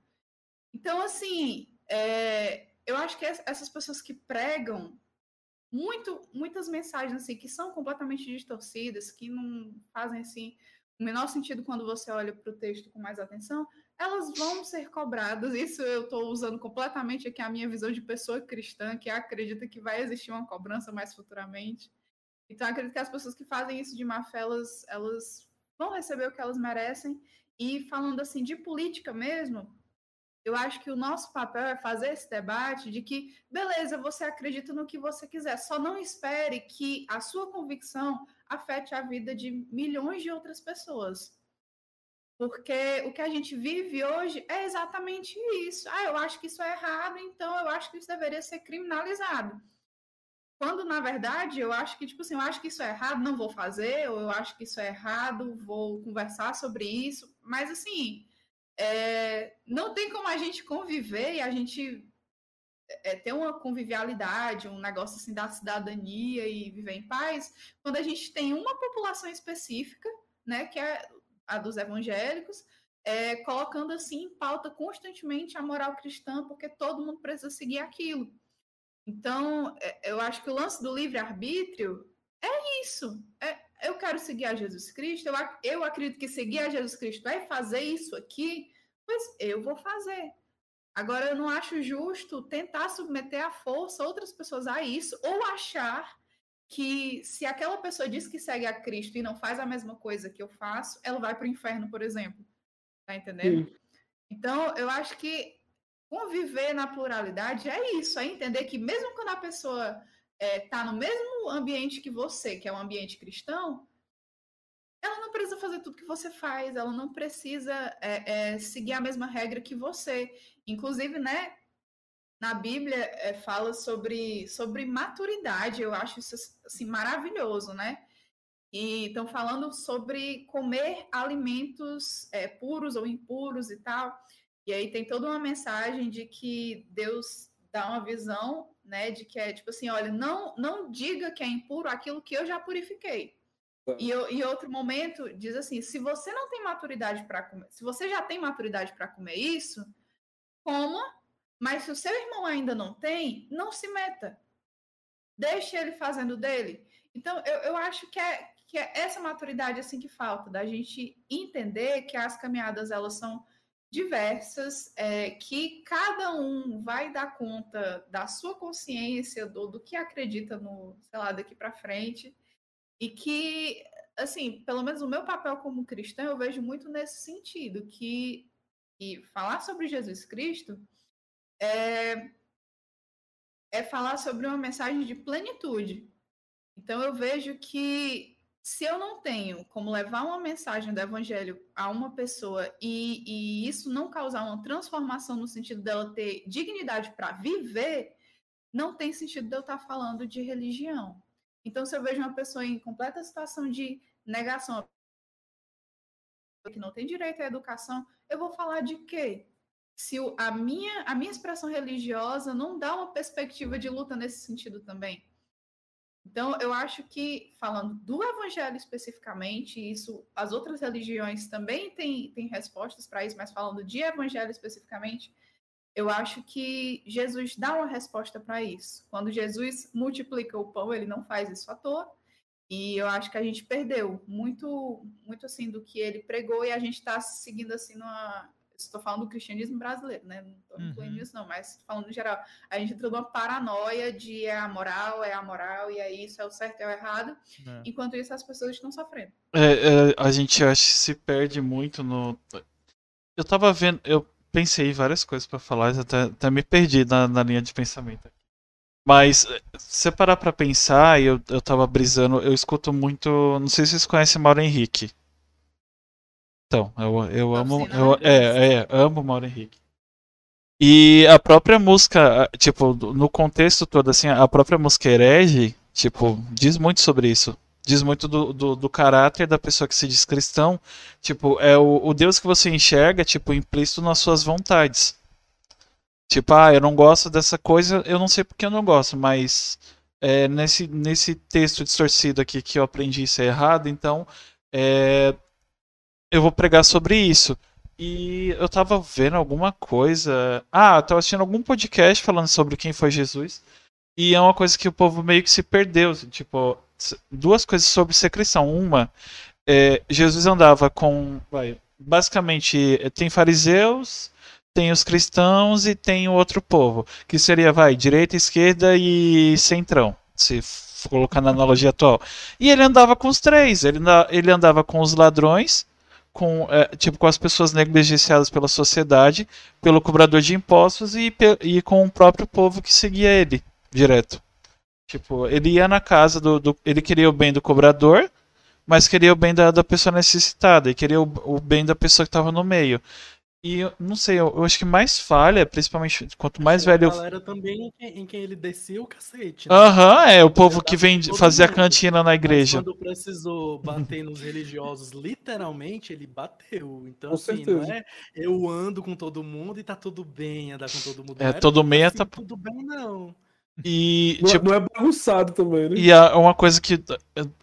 Então, assim, é, eu acho que essas pessoas que pregam muito, muitas mensagens assim que são completamente distorcidas, que não fazem assim o menor sentido quando você olha para o texto com mais atenção, elas vão ser cobradas. Isso eu estou usando completamente aqui a minha visão de pessoa cristã, que acredita que vai existir uma cobrança mais futuramente. Então, acredito que as pessoas que fazem isso de má fé, elas, elas vão receber o que elas merecem. E falando assim de política mesmo, eu acho que o nosso papel é fazer esse debate de que, beleza, você acredita no que você quiser, só não espere que a sua convicção afete a vida de milhões de outras pessoas. Porque o que a gente vive hoje é exatamente isso. Ah, eu acho que isso é errado, então eu acho que isso deveria ser criminalizado. Quando, na verdade, eu acho que, tipo assim, eu acho que isso é errado, não vou fazer, ou eu acho que isso é errado, vou conversar sobre isso. Mas, assim, é, não tem como a gente conviver e a gente é, ter uma convivialidade, um negócio assim da cidadania e viver em paz, quando a gente tem uma população específica, né, que é a dos evangélicos, é, colocando assim em pauta constantemente a moral cristã, porque todo mundo precisa seguir aquilo. Então, é, eu acho que o lance do livre-arbítrio é isso. É, eu quero seguir a Jesus Cristo, eu, eu acredito que seguir a Jesus Cristo é fazer isso aqui, pois eu vou fazer. Agora, eu não acho justo tentar submeter à força outras pessoas a isso, ou achar que se aquela pessoa diz que segue a Cristo e não faz a mesma coisa que eu faço, ela vai para o inferno, por exemplo. Tá entendendo? Sim. Então, eu acho que conviver na pluralidade é isso, é entender que mesmo quando a pessoa está é, no mesmo ambiente que você, que é um ambiente cristão, ela não precisa fazer tudo que você faz, ela não precisa é, é, seguir a mesma regra que você. Inclusive, né, na Bíblia é, fala sobre, sobre maturidade, eu acho isso assim, maravilhoso, né? E estão falando sobre comer alimentos é, puros ou impuros e tal. E aí tem toda uma mensagem de que Deus dá uma visão, né, de que é tipo assim, olha, não não diga que é impuro aquilo que eu já purifiquei. É. E em outro momento diz assim, se você não tem maturidade para comer, se você já tem maturidade para comer isso, coma, mas se o seu irmão ainda não tem, não se meta. Deixe ele fazendo dele. Então, eu, eu acho que é, que é essa maturidade assim que falta, da gente entender que as caminhadas elas são diversas, é, que cada um vai dar conta da sua consciência, do, do que acredita no, sei lá, daqui para frente, e que, assim, pelo menos o meu papel como cristão, eu vejo muito nesse sentido, que e falar sobre Jesus Cristo é, é falar sobre uma mensagem de plenitude. Então eu vejo que se eu não tenho como levar uma mensagem do evangelho a uma pessoa e, e isso não causar uma transformação no sentido dela ter dignidade para viver, não tem sentido de eu estar tá falando de religião. Então, se eu vejo uma pessoa em completa situação de negação, que não tem direito à educação, eu vou falar de quê? Se a minha, a minha expressão religiosa não dá uma perspectiva de luta nesse sentido também. Então, eu acho que, falando do evangelho especificamente, isso, as outras religiões também têm, têm respostas para isso, mas falando de evangelho especificamente, eu acho que Jesus dá uma resposta para isso. Quando Jesus multiplica o pão, ele não faz isso à toa. E eu acho que a gente perdeu muito, muito assim do que ele pregou e a gente está seguindo assim numa, estou falando do cristianismo brasileiro, né? Não estou incluindo uhum. isso, não, mas falando em geral, a gente entrou numa paranoia de é a moral, é a moral, e é isso, é o certo, é o errado. É. Enquanto isso, as pessoas estão sofrendo. É, é, a gente acho que se perde muito no. Eu tava vendo, eu pensei em várias coisas para falar, até, até me perdi na, na linha de pensamento. Mas, se parar pra pensar, eu, eu tava brisando, eu escuto muito. Não sei se vocês conhecem Mauro Henrique. Então, eu, eu amo. Eu, é, é, amo Mauro Henrique. E a própria música, tipo, no contexto todo, assim, a própria música herege, tipo, diz muito sobre isso. Diz muito do, do, do caráter da pessoa que se diz cristão. Tipo, é o, o Deus que você enxerga, tipo, implícito nas suas vontades. Tipo, ah, eu não gosto dessa coisa, eu não sei porque eu não gosto, mas é, nesse, nesse texto distorcido aqui que eu aprendi isso é errado, então é, eu vou pregar sobre isso. E eu tava vendo alguma coisa. Ah, eu tava assistindo algum podcast falando sobre quem foi Jesus. E é uma coisa que o povo meio que se perdeu. Tipo, duas coisas sobre ser cristão. Uma, é, Jesus andava com. Vai, basicamente, tem fariseus, tem os cristãos e tem o outro povo. Que seria, vai, direita, esquerda e centrão. Se colocar na analogia atual. E ele andava com os três. Ele, ele andava com os ladrões com, é, tipo, com as pessoas negligenciadas pela sociedade, pelo cobrador de impostos e, e com o próprio povo que seguia ele direto. Tipo, ele ia na casa do, do Ele queria o bem do cobrador, mas queria o bem da, da pessoa necessitada, e queria o, o bem da pessoa que estava no meio. E eu não sei, eu, eu, acho que mais falha, principalmente quanto mais velho. A galera também em quem, em quem ele desceu o cacete. Né? Aham, né? uhum, é, o povo que vem fazer a cantina na igreja. Mas quando precisou bater nos religiosos, literalmente ele bateu. Então, com assim, certeza. não é eu ando com todo mundo e tá tudo bem andar com todo mundo. É, todo meia assim, tá. Tudo bem, não. E, (laughs) não, é, tipo, não é bagunçado também, né? E a, uma coisa que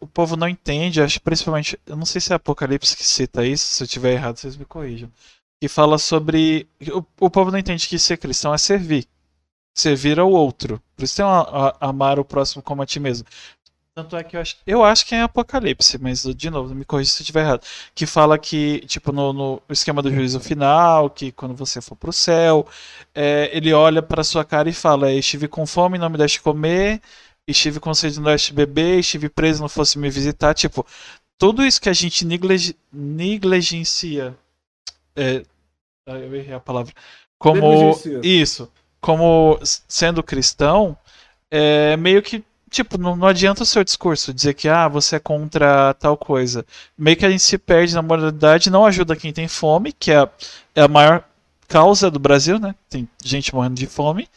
o povo não entende, acho principalmente. Eu não sei se é Apocalipse que cita isso, se eu tiver errado, vocês me corrijam que fala sobre. O, o povo não entende que ser cristão é servir. Servir ao outro. Por isso tem uma, a, amar o próximo como a ti mesmo. Tanto é que eu acho, eu acho que é Apocalipse, mas de novo, me corrija se eu estiver errado. Que fala que, tipo, no, no esquema do juízo final, que quando você for pro céu, é, ele olha pra sua cara e fala: Estive com fome, não me deste comer, estive com sede, não deste beber, estive preso, não fosse me visitar. Tipo, tudo isso que a gente negligencia é, ah, eu errei a palavra. Como isso, como sendo cristão, é meio que tipo, não, não adianta o seu discurso dizer que ah, você é contra tal coisa. Meio que a gente se perde na moralidade, não ajuda quem tem fome, que é a, é a maior causa do Brasil, né? Tem gente morrendo de fome.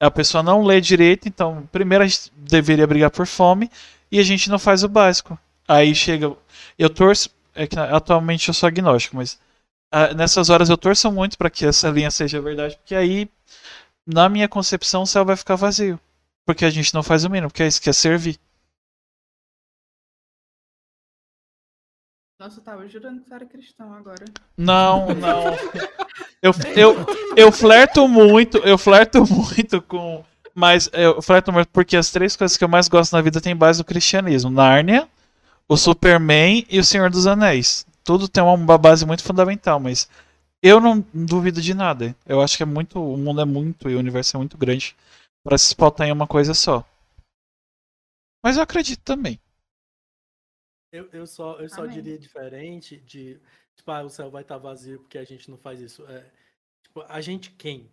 A pessoa não lê direito, então primeiro a gente deveria brigar por fome e a gente não faz o básico. Aí chega. Eu torço. É que atualmente eu sou agnóstico, mas ah, nessas horas eu torço muito para que essa linha seja verdade, porque aí, na minha concepção, o céu vai ficar vazio. Porque a gente não faz o mínimo, porque é isso que é servir. Nossa, eu tava jurando que você era cristão agora. Não, (laughs) não. Eu, eu, eu flerto muito, eu flerto muito com. Mas eu flerto muito porque as três coisas que eu mais gosto na vida têm base no cristianismo: Nárnia, o Superman e o Senhor dos Anéis. Tudo tem uma base muito fundamental, mas eu não duvido de nada. Eu acho que é muito. O mundo é muito e o universo é muito grande para se pautar em uma coisa só. Mas eu acredito também. Eu, eu só, eu só diria diferente de. Tipo, ah, o céu vai estar tá vazio porque a gente não faz isso. É, tipo, a gente quem?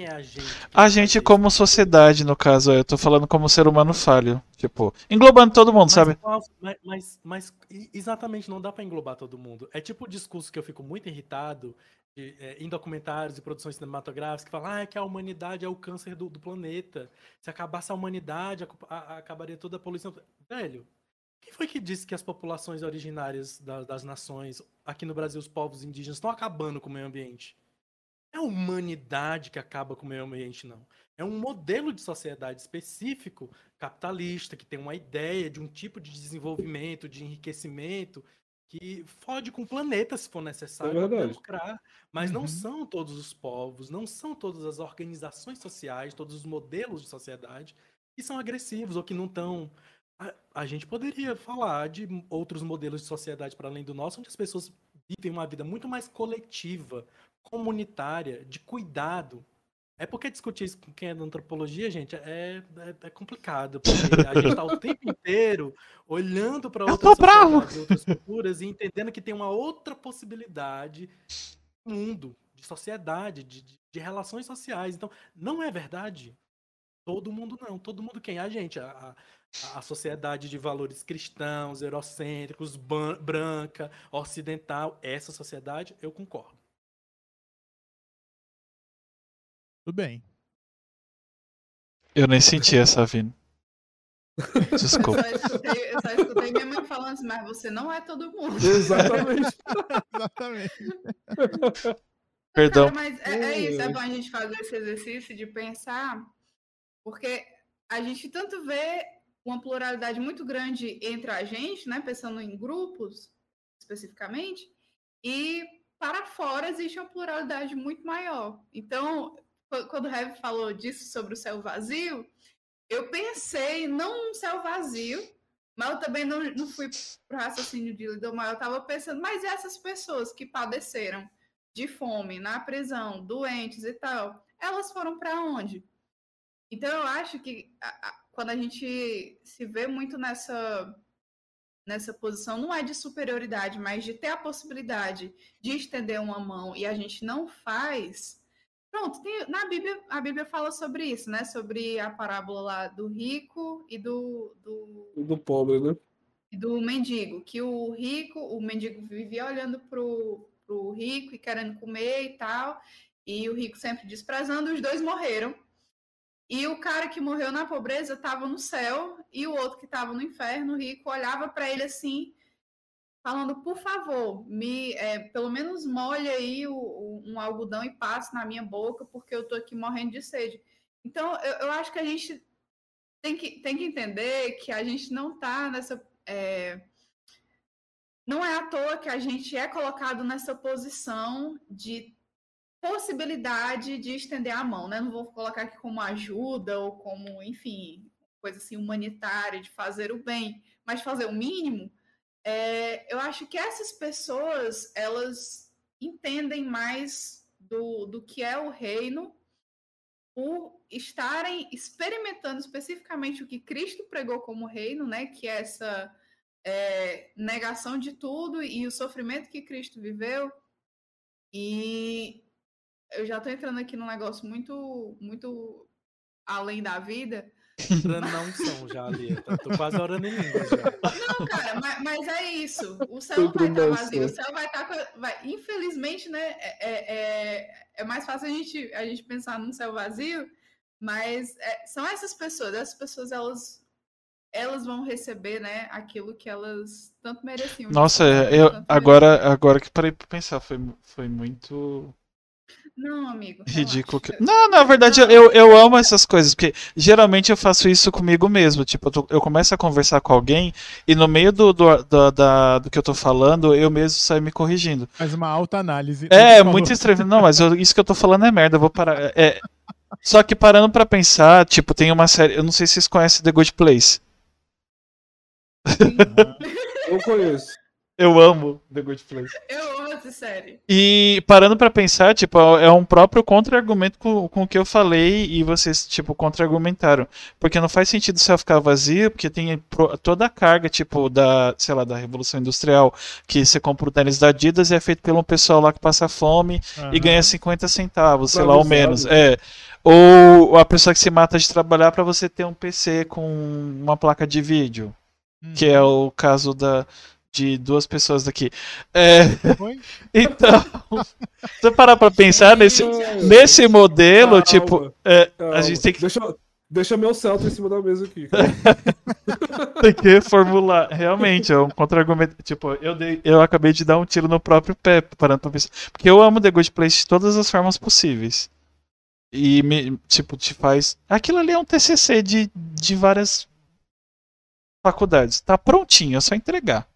É a gente? A gente como sociedade, no caso. Eu tô falando como ser humano falho. Tipo, englobando todo mundo, mas, sabe? Mas, mas, mas, exatamente, não dá para englobar todo mundo. É tipo o discurso que eu fico muito irritado de, é, em documentários e produções cinematográficas que falam ah, é que a humanidade é o câncer do, do planeta. Se acabasse a humanidade, a, a, acabaria toda a poluição. Velho, quem foi que disse que as populações originárias da, das nações, aqui no Brasil, os povos indígenas, estão acabando com o meio ambiente? É a humanidade que acaba com o meio ambiente, não. É um modelo de sociedade específico, capitalista, que tem uma ideia de um tipo de desenvolvimento, de enriquecimento, que fode com o planeta se for necessário é lucrar. Mas uhum. não são todos os povos, não são todas as organizações sociais, todos os modelos de sociedade que são agressivos ou que não estão. A, a, gente poderia falar de outros modelos de sociedade para além do nosso, onde as pessoas vivem uma vida muito mais coletiva, comunitária, de cuidado, é porque discutir isso com quem é da antropologia, gente, é, é, é complicado. Porque a gente está o (laughs) tempo inteiro olhando para outras outras culturas e entendendo que tem uma outra possibilidade de mundo, de sociedade, de, de, relações sociais. Então, não é verdade. Todo mundo não. Todo mundo quem? A gente. A, a, a sociedade de valores cristãos, eurocêntricos, branca, ocidental. Essa sociedade, eu concordo. Tudo bem. Eu nem senti essa vindo. (laughs) Desculpa. Eu só, escutei, eu só escutei minha mãe falando assim, mas você não é todo mundo. Exatamente. (laughs) Exatamente. Perdão. Cara, mas é, é, isso, é bom a gente fazer esse exercício de pensar, porque a gente tanto vê uma pluralidade muito grande entre a gente, né, pensando em grupos especificamente, e para fora existe uma pluralidade muito maior. Então, quando o Heavy falou disso sobre o céu vazio, eu pensei não num céu vazio, mas eu também não, não fui para o raciocínio de Lidomar. Eu estava pensando, mas e essas pessoas que padeceram de fome na prisão, doentes e tal, elas foram para onde? Então eu acho que a, a, quando a gente se vê muito nessa nessa posição não é de superioridade, mas de ter a possibilidade de estender uma mão e a gente não faz, Pronto, tem, na Bíblia, a Bíblia fala sobre isso, né? Sobre a parábola lá do rico e do. Do, do pobre, né? E do mendigo. Que o rico, o mendigo vivia olhando pro, pro rico e querendo comer e tal. E o rico sempre desprezando, os dois morreram. E o cara que morreu na pobreza estava no céu, e o outro que estava no inferno, o rico, olhava para ele assim falando, por favor, me é, pelo menos molhe aí o, o, um algodão e passe na minha boca, porque eu tô aqui morrendo de sede. Então, eu, eu acho que a gente tem que, tem que entender que a gente não tá nessa. É, não é à toa que a gente é colocado nessa posição de possibilidade de estender a mão, né? Não vou colocar aqui como ajuda ou como, enfim, coisa assim humanitária de fazer o bem, mas fazer o mínimo é, eu acho que essas pessoas elas entendem mais do, do que é o reino por estarem experimentando especificamente o que Cristo pregou como reino, né? Que é essa é, negação de tudo e o sofrimento que Cristo viveu. E eu já estou entrando aqui num negócio muito, muito além da vida, entrando na unção já ali. Tô quase orando em língua já. Não, cara, mas, mas é isso. O céu vai estar tá vazio. O céu vai estar. Tá, vai, infelizmente, né? É, é, é, é, mais fácil a gente, a gente pensar num céu vazio, mas é, são essas pessoas. Essas pessoas, elas elas vão receber, né, aquilo que elas tanto mereciam. Nossa, eu, agora, agora que parei pra pensar, foi, foi muito não, amigo. Ridículo. Que... Não, na verdade, eu, eu amo essas coisas, porque geralmente eu faço isso comigo mesmo. Tipo, eu, tô, eu começo a conversar com alguém e no meio do, do, do, da, do que eu tô falando, eu mesmo saio me corrigindo. Faz uma alta análise. É, muito estranho. Não, mas eu, isso que eu tô falando é merda, eu vou parar. É, só que parando pra pensar, tipo, tem uma série. Eu não sei se vocês conhecem The Good Place. eu conheço. Eu amo The Good Place. Eu essa série. E parando para pensar, tipo, é um próprio contra-argumento com, com o que eu falei e vocês, tipo, contra-argumentaram. Porque não faz sentido o céu ficar vazio, porque tem toda a carga, tipo, da, sei lá, da Revolução Industrial, que você compra o tênis da Adidas e é feito pelo um pessoal lá que passa fome uhum. e ganha 50 centavos, sei lá, ou menos. É. Ou a pessoa que se mata de trabalhar para você ter um PC com uma placa de vídeo. Uhum. Que é o caso da, de duas pessoas daqui. É, (laughs) então, se você parar pra pensar nesse, nesse modelo, Calma. tipo, é, a gente tem que. Deixa, deixa meu Celta em cima da mesa aqui. (laughs) tem que formular. Realmente, é um contra-argumento. Tipo, eu, dei, eu acabei de dar um tiro no próprio pé, parando pra pensar. Porque eu amo The Good Place de todas as formas possíveis. E, me, tipo, te faz. Aquilo ali é um TCC de, de várias faculdades. Tá prontinho, é só entregar.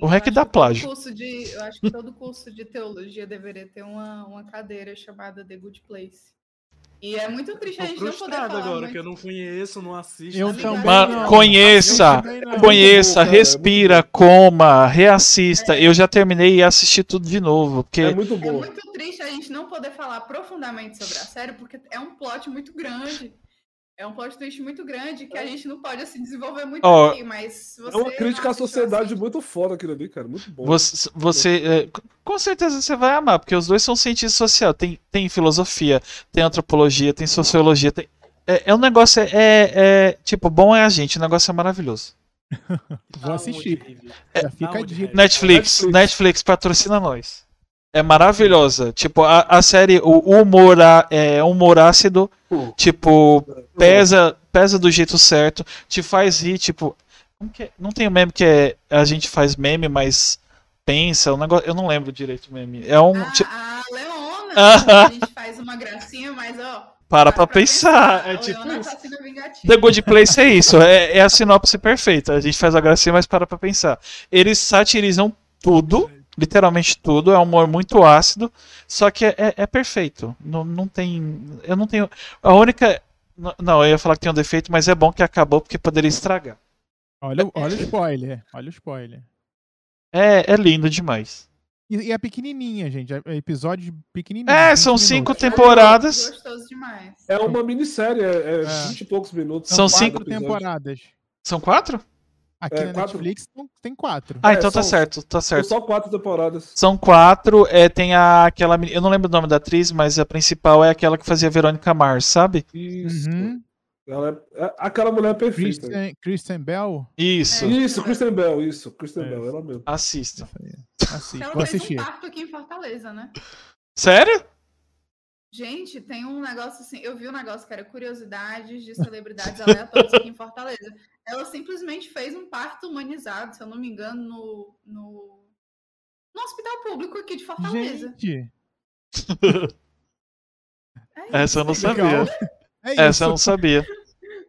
O REC dá plágio. Curso de, eu acho que todo curso de teologia deveria ter uma, uma cadeira chamada The Good Place. E é muito triste a gente não poder falar agora, muito. que eu não conheço, não assisto. Eu também não. Conheça, não. conheça, é respira, coma, reassista. Eu já terminei e assisti tudo de novo. Porque... É muito bom. É muito triste a gente não poder falar profundamente sobre a série, porque é um plot muito grande. É um plot twist muito grande que a gente não pode assim desenvolver muito oh, aqui, mas É uma crítica à sociedade assim... muito foda aquilo ali, cara. Muito bom. Você, você é, com certeza você vai amar, porque os dois são cientistas sociais. Tem, tem filosofia, tem antropologia, tem sociologia. Tem... É, é um negócio, é, é, é, Tipo, bom é a gente, o negócio é maravilhoso. (laughs) Vou assistir. É, fica Netflix, Netflix, Netflix patrocina nós é maravilhosa. Tipo, a, a série, o humor, é, humor ácido, tipo, pesa, pesa do jeito certo, te faz rir, tipo. É? Não tem um meme que é, a gente faz meme, mas pensa, um negócio, eu não lembro direito o meme. É um. A, tipo... a Leona, (laughs) a gente faz uma gracinha, mas ó. Para pra, pra pensar. pensar. É tipo. The Good Place é isso. É, é a sinopse perfeita. A gente faz a gracinha, mas para pra pensar. Eles satirizam tudo literalmente tudo, é um humor muito ácido, só que é, é, é, perfeito. Não, não tem. Eu não tenho. A única. Não, eu ia falar que tem um defeito, mas é bom que acabou porque poderia estragar. Olha, olha o spoiler. Olha o spoiler. É, é lindo demais. E, e é pequenininha, gente. É episódio pequenininho. É, são cinco temporadas. É uma minissérie, é, é 20 é. e poucos minutos. São, são cinco temporadas. São quatro? Aqui é, na quatro... Netflix tem quatro. Ah, então é, tá certo, tá certo. São só quatro temporadas. São quatro, é, tem a, aquela. Eu não lembro o nome da atriz, mas a principal é aquela que fazia Verônica Mars, sabe? Isso. Uhum. Ela é, é, aquela mulher é perfeita. Kristen, Kristen Bell? Isso. É. Isso, Kristen Bell, isso. Kristen é. Bell, ela mesmo. Assista. Assista. Ela Vou fez assistir. um parto aqui em Fortaleza, né? Sério? Gente, tem um negócio assim. Eu vi um negócio que era curiosidades de celebridades aleatórias aqui em Fortaleza. Ela simplesmente fez um parto humanizado, se eu não me engano, no, no, no hospital público aqui de Fortaleza. Gente. (laughs) É Essa eu não sabia. É Essa eu não sabia.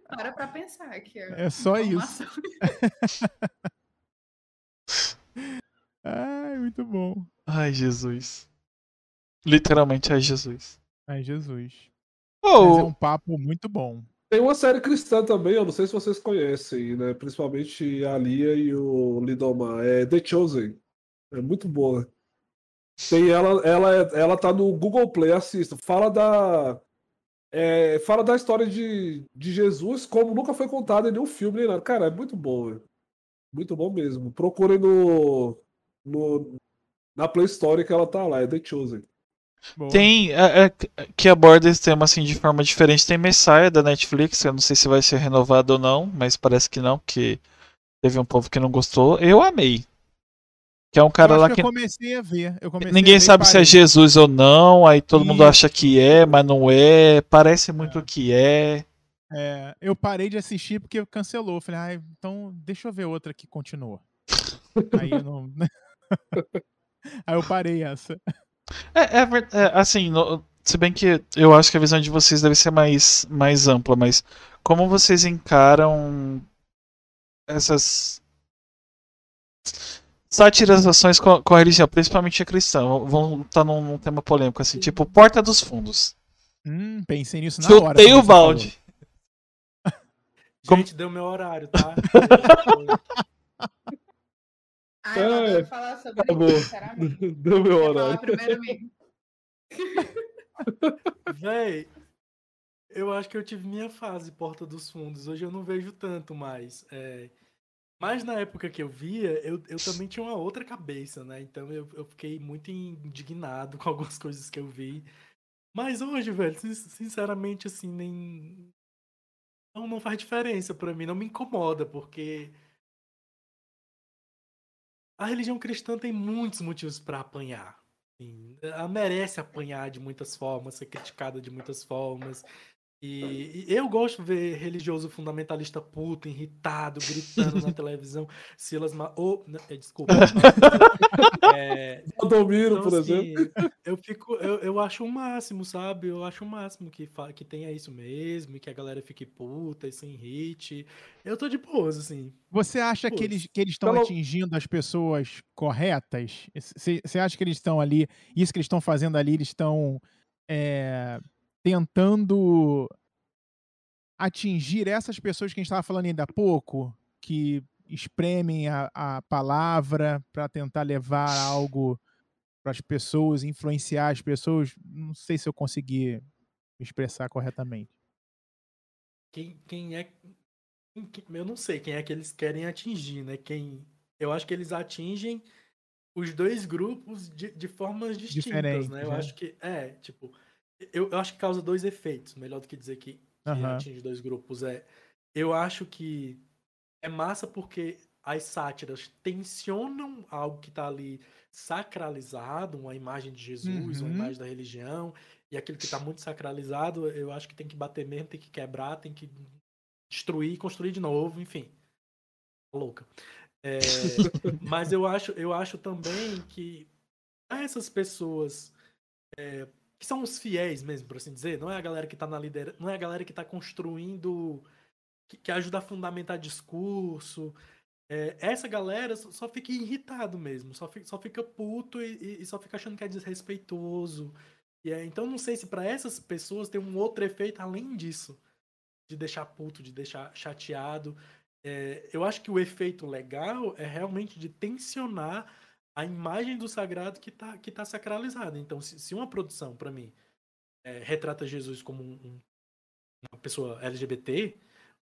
Para pra pensar aqui. É só informação. isso. (laughs) Ai, muito bom. Ai, Jesus. Literalmente, ai, Jesus. Ai, Jesus. Oh. Mas é um papo muito bom. Tem uma série cristã também, eu não sei se vocês conhecem, né? Principalmente a Lia e o Lidomar. É The Chosen. É muito boa. Tem ela, ela, ela tá no Google Play, assista. Fala da. É, fala da história de, de Jesus como nunca foi contada em nenhum filme nem nada. Cara, é muito bom. Muito bom mesmo. Procurem no, no, na Play Store que ela tá lá, é The Chosen. Boa. Tem é, é, que aborda esse tema assim de forma diferente. Tem Messiah da Netflix, eu não sei se vai ser renovado ou não, mas parece que não, porque teve um povo que não gostou. Eu amei. Que é um cara lá que. Eu comecei a ver. Comecei Ninguém a ver sabe se é Jesus ou não, aí todo Isso. mundo acha que é, mas não é. Parece muito é. que é. É, eu parei de assistir porque cancelou. Falei, ah, então deixa eu ver outra que continua. (laughs) aí eu não. (laughs) aí eu parei essa. É, é, é assim, no, se bem que eu acho que a visão de vocês deve ser mais, mais ampla, mas como vocês encaram essas satirizações com, com a religião, principalmente a cristã, vão estar tá num, num, tema polêmico, assim, tipo Porta dos Fundos. Hum, pensei nisso na Chutei hora. Chutei o balde. (laughs) Gente, deu meu horário, tá? (laughs) Ah, eu adoro é, falar sobre acabou. isso, sinceramente. (laughs) Deu meu horário. primeiro mesmo. (laughs) Véi, eu acho que eu tive minha fase Porta dos Fundos. Hoje eu não vejo tanto mais. É... Mas na época que eu via, eu, eu também tinha uma outra cabeça, né? Então eu, eu fiquei muito indignado (laughs) com algumas coisas que eu vi. Mas hoje, velho, sinceramente, assim, nem. Não, não faz diferença para mim, não me incomoda, porque a religião cristã tem muitos motivos para apanhar. ela merece apanhar de muitas formas, ser criticada de muitas formas. E, e, eu gosto de ver religioso fundamentalista puto, irritado, gritando na (laughs) televisão. Silas Ma... Oh, não, é, desculpa. (laughs) é, (laughs) Valdomiro, então, por assim, exemplo. Eu, fico, eu, eu acho o máximo, sabe? Eu acho o máximo que, que tenha isso mesmo, que a galera fique puta e se irrite. Eu tô de boas, assim. Você acha que eles que eles estão Pelo... atingindo as pessoas corretas? Você acha que eles estão ali, isso que eles estão fazendo ali, eles estão. É tentando atingir essas pessoas que a gente estava falando ainda há pouco, que espremem a, a palavra para tentar levar algo para as pessoas, influenciar as pessoas. Não sei se eu consegui me expressar corretamente. Quem, quem é. Eu não sei quem é que eles querem atingir, né? Quem. Eu acho que eles atingem os dois grupos de, de formas distintas, Diferente, né? Eu né? acho que. É, tipo eu, eu, acho que causa dois efeitos, melhor do que dizer que, que uhum. atinge dois grupos. É, eu acho que é massa porque as sátiras tensionam algo que está ali sacralizado, uma imagem de Jesus, uhum. uma imagem da religião, e aquilo que está muito sacralizado, eu acho que tem que bater mesmo, tem que quebrar, tem que destruir, construir de novo, enfim. Tá louca. É, (laughs) mas eu acho, eu acho também que essas pessoas é, que são os fiéis mesmo, por assim dizer, não é a galera que tá na liderança, não é a galera que tá construindo, que, que ajuda a fundamentar discurso. É, essa galera só fica irritado mesmo, só fica, só fica puto e, e só fica achando que é desrespeitoso. E é, então não sei se para essas pessoas tem um outro efeito além disso, de deixar puto, de deixar chateado. É, eu acho que o efeito legal é realmente de tensionar a imagem do sagrado que está que tá sacralizada. Então, se, se uma produção, para mim, é, retrata Jesus como um, um, uma pessoa LGBT,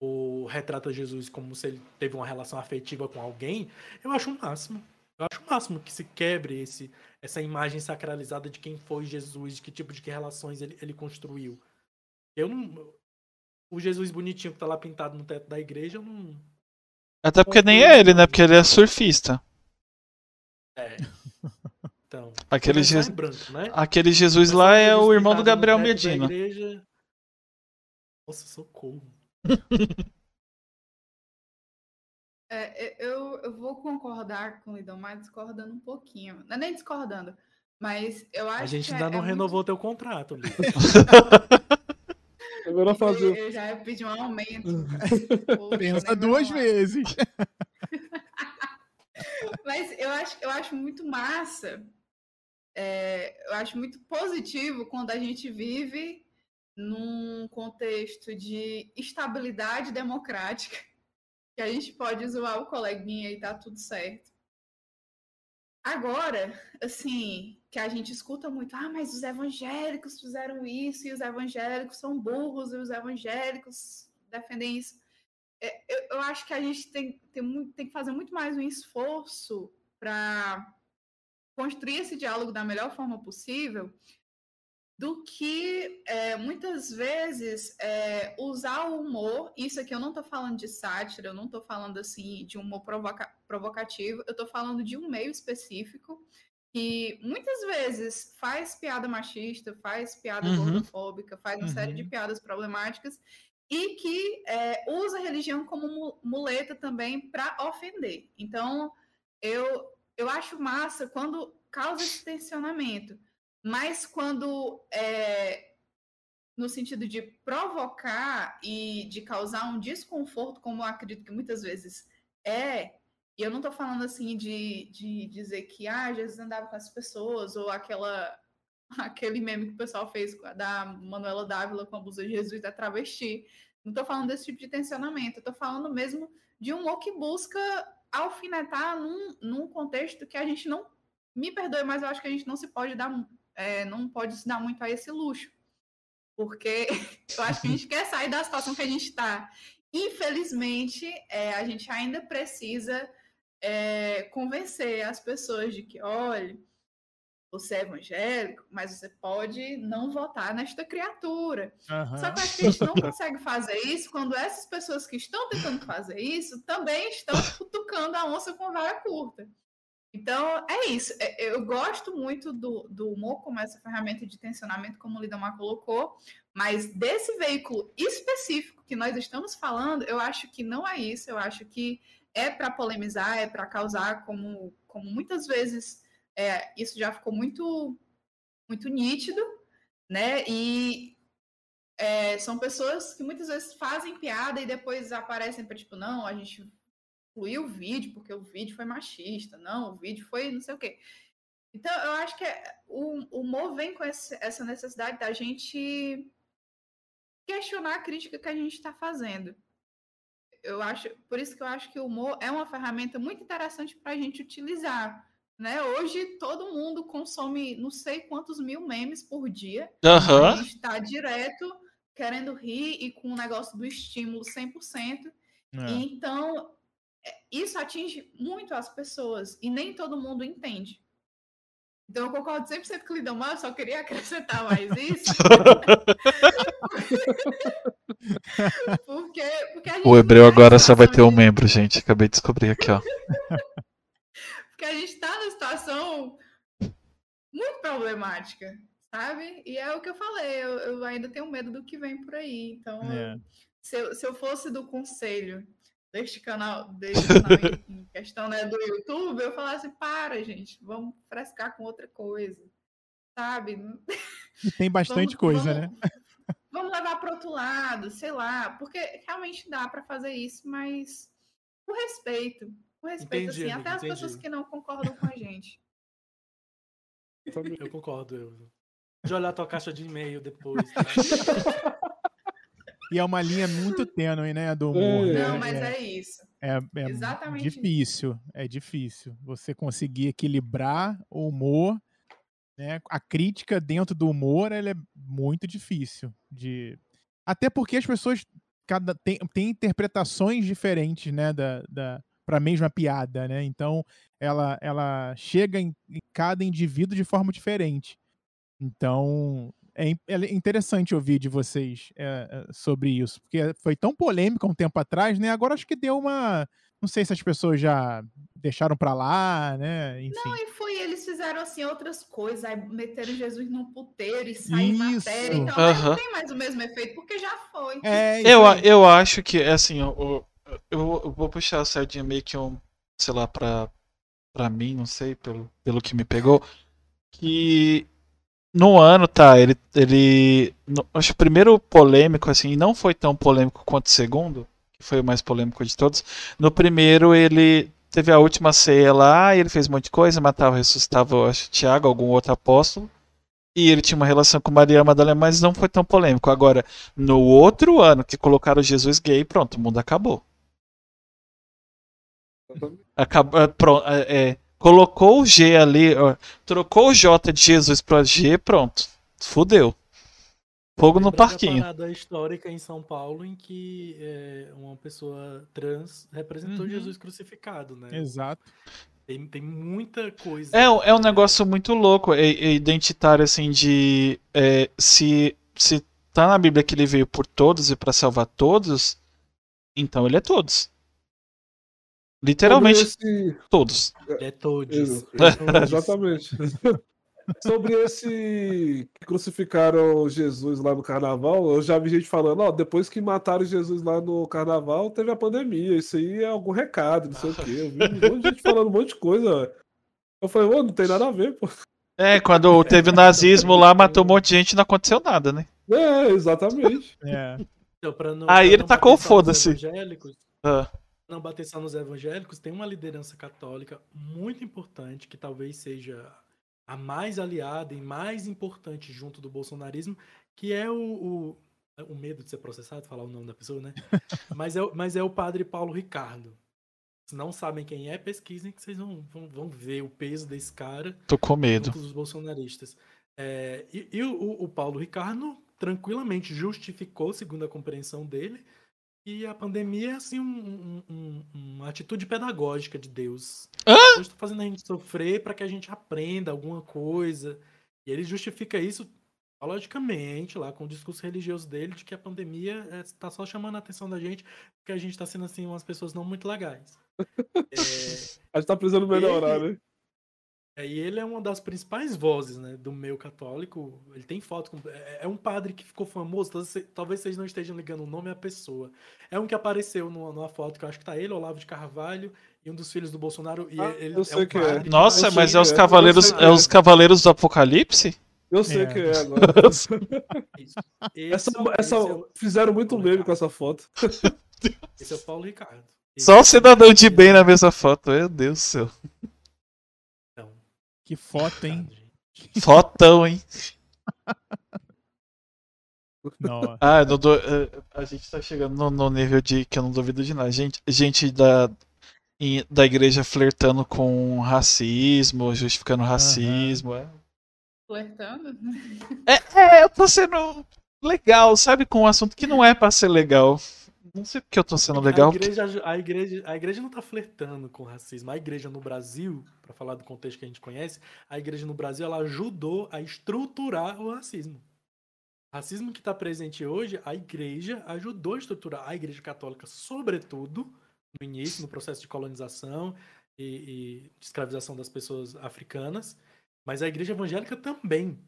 ou retrata Jesus como se ele teve uma relação afetiva com alguém, eu acho o máximo. Eu acho o máximo que se quebre esse, essa imagem sacralizada de quem foi Jesus, de que tipo de que relações ele, ele construiu. Eu não. O Jesus bonitinho que tá lá pintado no teto da igreja, eu não. Até porque nem é ele, né? Porque ele é surfista. É. Então, aquele, Je... branco, né? aquele Jesus lá é o irmão do Gabriel Medina. Igreja... Nossa, socorro. É, eu, eu vou concordar com o Lidão, mas discordando um pouquinho. Não é nem discordando, mas eu acho que. A gente que ainda é, não é renovou muito... teu contrato, Lidão. Agora fazer. Eu já pedi um aumento. (laughs) Pensa duas vezes. (laughs) Mas eu acho, eu acho muito massa, é, eu acho muito positivo quando a gente vive num contexto de estabilidade democrática, que a gente pode zoar o coleguinha e tá tudo certo. Agora, assim, que a gente escuta muito, ah, mas os evangélicos fizeram isso, e os evangélicos são burros, e os evangélicos defendem isso. É, eu, acho que a gente tem, tem, tem que fazer muito mais um esforço para construir esse diálogo da melhor forma possível, do que é, muitas vezes é, usar o humor. Isso aqui eu não estou falando de sátira, eu não estou falando assim de humor provoca provocativo, eu estou falando de um meio específico que muitas vezes faz piada machista, faz piada uhum. gordofóbica, faz uma uhum. série de uhum. piadas problemáticas e que é, usa a religião como muleta também para ofender. Então, eu, eu acho massa quando causa esse tensionamento, mas quando é, no sentido de provocar e de causar um desconforto, como eu acredito que muitas vezes é, e eu não estou falando assim de, de dizer que ah, Jesus andava com as pessoas, ou aquela (laughs) aquele meme que o pessoal fez da Manuela Dávila com a blusa de Jesus da travesti. Não estou falando desse tipo de tensionamento, estou falando mesmo de um humor que busca alfinetar num, num contexto que a gente não. Me perdoe, mas eu acho que a gente não se pode dar. É, não pode se dar muito a esse luxo. Porque (laughs) eu acho que a gente quer sair da situação que a gente está. Infelizmente, é, a gente ainda precisa é, convencer as pessoas de que, olha, você é evangélico, mas você pode não votar nesta criatura. Uhum. Só que a gente não consegue fazer isso quando essas pessoas que estão tentando fazer isso também estão (laughs) cutucando a onça com vara curta. Então, é isso. É, eu gosto muito do, do humor como essa ferramenta de tensionamento, como o Lidamar colocou, mas desse veículo específico que nós estamos falando, eu acho que não é isso. Eu acho que é para polemizar, é para causar, como, como muitas vezes é, isso já ficou muito, muito nítido, né? E é, são pessoas que muitas vezes fazem piada e depois aparecem para tipo, não, a gente excluiu o vídeo porque o vídeo foi machista, não, o vídeo foi não sei o quê. Então, eu acho que é, o, humor vem com esse, essa necessidade da gente questionar a crítica que a gente está fazendo eu acho, por isso que eu acho que o humor é uma ferramenta muito interessante para a gente utilizar. Né? Hoje todo mundo consome não sei quantos mil memes por dia. Uhum. A gente está direto querendo rir e com o negócio do estímulo 100%. É. Então, é, isso atinge muito as pessoas e nem todo mundo entende. Então, eu concordo 100% com o Lidomar, só queria (laughs) acrescentar mais isso. (laughs) porque, porque o hebreu agora só vai ter um membro, gente. Acabei de descobrir aqui, ó. (laughs) porque a gente está numa situação muito problemática, sabe? E é o que eu falei, eu, eu ainda tenho medo do que vem por aí. Então, é. se, eu, se eu fosse do conselho deste canal, deste canal (laughs) em, questão né, do YouTube, eu falasse, para, gente, vamos frescar com outra coisa. Sabe? E (laughs) tem bastante vamos, coisa, vamos, né? (laughs) Vamos levar para outro lado, sei lá, porque realmente dá para fazer isso, mas com respeito. Com respeito, entendi, assim, até as pessoas que não concordam com a gente. Eu concordo, eu. De olhar tua caixa de e-mail depois. Tá? E é uma linha muito tênue, né, do humor. É. Né? Não, mas é, é isso. É, é Exatamente difícil, isso. é difícil. Você conseguir equilibrar o humor, né? A crítica dentro do humor, ela é muito difícil de até porque as pessoas cada tem, tem interpretações diferentes, né, da, da para a mesma piada, né? Então, ela ela chega em, em cada indivíduo de forma diferente. Então, é, é interessante ouvir de vocês é, sobre isso, porque foi tão polêmico um tempo atrás, né? Agora acho que deu uma. Não sei se as pessoas já deixaram para lá, né? Enfim. Não, e foi, eles fizeram assim outras coisas, aí meteram Jesus num puteiro e saíram matéria, então uhum. não tem mais o mesmo efeito, porque já foi. É, eu, eu acho que, assim, eu, eu, eu vou puxar a sardinha meio que um, sei lá, pra, pra mim, não sei, pelo, pelo que me pegou, que no ano, tá, ele. ele no, acho o primeiro polêmico, assim, não foi tão polêmico quanto o segundo, que foi o mais polêmico de todos. No primeiro, ele teve a última ceia lá, ele fez um monte de coisa, matava, ressuscitava, acho, Tiago, algum outro apóstolo. E ele tinha uma relação com Maria Madalena, mas não foi tão polêmico. Agora, no outro ano que colocaram Jesus gay, pronto, o mundo acabou. Acabou, é, é, é colocou o G ali, ó, trocou o J de Jesus para G, pronto. Fudeu. Fogo no parquinho. Uma parada histórica em São Paulo em que é, uma pessoa trans representou uhum. Jesus crucificado, né? Exato. Tem, tem muita coisa. É, é um negócio muito louco, é, é identitário, assim, de. É, se, se tá na Bíblia que ele veio por todos e para salvar todos, então ele é todos. Literalmente esse... todos. É todos. Exatamente. (laughs) Sobre esse que crucificaram Jesus lá no carnaval, eu já vi gente falando, ó, depois que mataram Jesus lá no carnaval, teve a pandemia. Isso aí é algum recado, não sei o quê. Eu vi um monte de gente falando um monte de coisa. Eu falei, ô, não tem nada a ver, pô. É, quando teve o nazismo lá, matou um monte de gente e não aconteceu nada, né? É, exatamente. É. Então, não, Aí ele tacou foda-se. Ah. Não bater só nos evangélicos, tem uma liderança católica muito importante, que talvez seja a mais aliada e mais importante junto do bolsonarismo, que é o, o, o medo de ser processado, falar o nome da pessoa, né? (laughs) mas, é, mas é o padre Paulo Ricardo. Se não sabem quem é, pesquisem que vocês vão, vão, vão ver o peso desse cara. Tô com medo. Dos bolsonaristas. É, e, e o, o, Paulo Ricardo tranquilamente justificou, segundo a compreensão dele, e a pandemia é assim um, um, uma atitude pedagógica de Deus. Hã? Deus está fazendo a gente sofrer para que a gente aprenda alguma coisa. E ele justifica isso logicamente lá com o discurso religioso dele de que a pandemia está é, só chamando a atenção da gente porque a gente está sendo assim umas pessoas não muito legais. É, (laughs) a gente tá precisando melhorar, ele, né? É, e ele é uma das principais vozes né, do meio católico. Ele tem foto com. É, é um padre que ficou famoso. Talvez vocês não estejam ligando o nome à pessoa. É um que apareceu numa, numa foto que eu acho que tá ele, Olavo de Carvalho, e um dos filhos do Bolsonaro. E ah, ele, eu sei é um que é. Nossa, mas é os Cavaleiros, é. é os Cavaleiros do Apocalipse? Eu sei é. que é agora. (laughs) Esse, essa, essa é o... Fizeram muito meme com essa foto. (laughs) Esse é o Paulo Ricardo. Esse Só o cidadão de bem na mesma foto, meu Deus do céu. Que foto, hein? (laughs) Fotão, hein? Não. Ah, não do... A gente tá chegando no, no, nível de que eu não duvido de nada. Gente, gente da, da igreja flertando com racismo, justificando racismo. Uhum. É. Flertando? É, é, eu tô sendo legal, sabe? Com um assunto que não é pra ser legal. Não sei porque eu tô sendo legal. A igreja, a igreja, a igreja não tá flertando com racismo. A igreja no Brasil, para falar do contexto que a gente conhece, a igreja no Brasil ela ajudou a estruturar o racismo. O racismo que está presente hoje, a igreja ajudou a estruturar. A igreja católica, sobretudo, no início, no processo de colonização e, e de escravização das pessoas africanas, mas a igreja evangélica também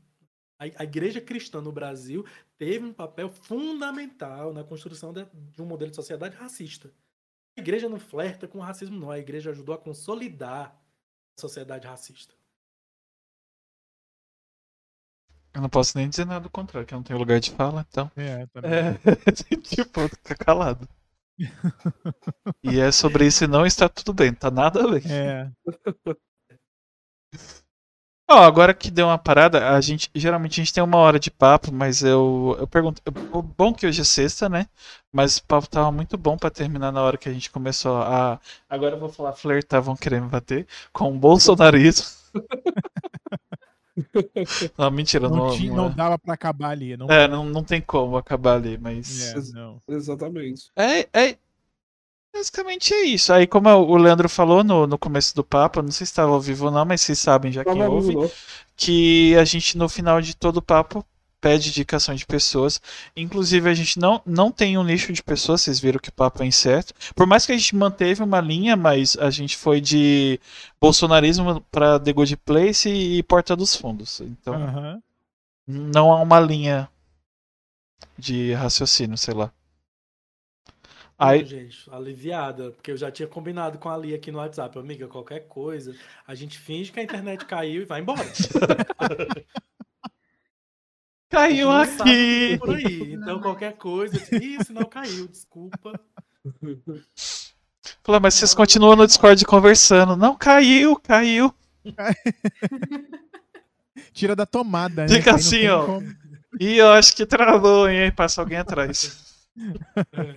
a, a igreja cristã no Brasil teve um papel fundamental na construção de, de um modelo de sociedade racista. A igreja não flerta com o racismo, não. A igreja ajudou a consolidar a sociedade racista. Eu não posso nem dizer nada do contrário, que eu não tenho lugar de fala, então. É, também. É, (laughs) tipo, fica calado. e é sobre isso e não está tudo bem, tá nada bem. É. (laughs) Ó, oh, agora que deu uma parada, a gente geralmente a gente tem uma hora de papo, mas eu, eu pergunto, o bom que hoje é sexta, né? Mas o papo tava muito bom para terminar na hora que a gente começou a agora eu vou falar flertar, vão querer me bater com o bolsonarismo. (laughs) não, mentira, não, não, tinha, não, é. dava para acabar ali, não. É, não, não tem como acabar ali, mas é, não. Exatamente. É, é, Basicamente é isso. Aí, como o Leandro falou no, no começo do papo, não sei se estava ao vivo ou não, mas vocês sabem, já que ouve, que a gente no final de todo o papo pede indicação de pessoas. Inclusive, a gente não, não tem um nicho de pessoas, vocês viram que o papo é incerto. Por mais que a gente manteve uma linha, mas a gente foi de bolsonarismo para The Good Place e Porta dos Fundos. Então, uhum. não há uma linha de raciocínio, sei lá. Aí... Gente, aliviada, porque eu já tinha combinado com a Ali aqui no WhatsApp, amiga, qualquer coisa, a gente finge que a internet caiu e vai embora. (laughs) caiu aqui. Por aí. Então qualquer coisa, ih, o sinal caiu, desculpa. Fala, mas vocês continuam no Discord conversando. Não, caiu, caiu. (laughs) Tira da tomada, né? Fica assim, ó. Como... Ih, eu acho que travou, hein? Passa alguém atrás. (laughs) É.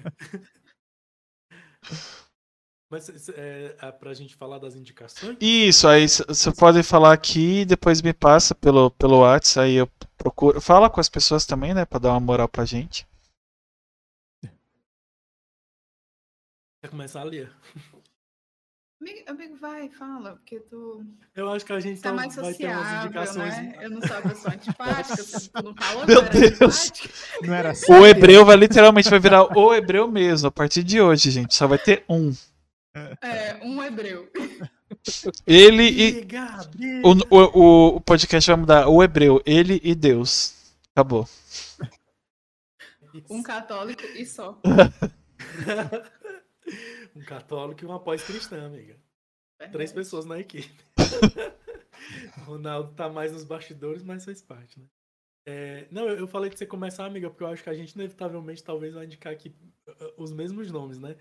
Mas é, é pra gente falar das indicações? Isso, aí você pode falar aqui e depois me passa pelo, pelo WhatsApp, aí eu procuro. Fala com as pessoas também, né, pra dar uma moral pra gente. Quer começar a ler? Amigo, amigo, vai, fala, porque tu. Eu acho que a gente tá mais vai ter umas sociável, indicações. né? Eu não sou a pessoa antipática, tu (laughs) não falou Meu que eu era Deus. antipática. Não era O sério? hebreu vai literalmente vai virar o hebreu mesmo a partir de hoje, gente. Só vai ter um. É, um hebreu. Ele e. Briga, briga. O, o, o podcast vai mudar. O hebreu, ele e Deus. Acabou. Um católico e só. (laughs) um católico e uma pós-cristã, amiga. Três pessoas na equipe. o (laughs) Ronaldo tá mais nos bastidores, mas faz parte, né? É, não, eu, eu falei de você começar, amiga, porque eu acho que a gente inevitavelmente talvez vai indicar aqui uh, os mesmos nomes, né?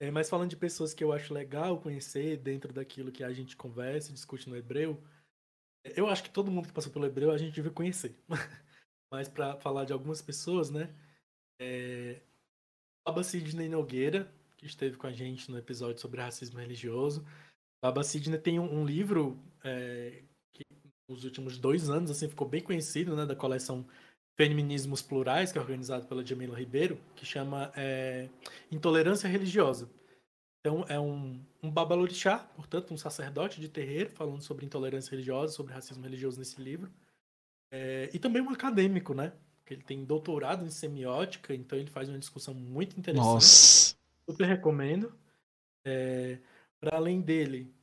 É, mas falando de pessoas que eu acho legal conhecer dentro daquilo que a gente conversa e discute no hebreu, eu acho que todo mundo que passou pelo hebreu a gente deve conhecer. (laughs) mas para falar de algumas pessoas, né? É, Baba Sidney Nogueira, que esteve com a gente no episódio sobre racismo religioso. Baba Sidney tem um, um livro é, que nos últimos dois anos assim ficou bem conhecido, né, da coleção Feminismos Plurais, que é organizado pela Jamila Ribeiro, que chama é, Intolerância Religiosa. Então é um, um babalorixá, portanto um sacerdote de terreiro, falando sobre intolerância religiosa, sobre racismo religioso nesse livro. É, e também um acadêmico, né? Porque ele tem doutorado em semiótica, então ele faz uma discussão muito interessante Nossa. Super recomendo. É, para além dele,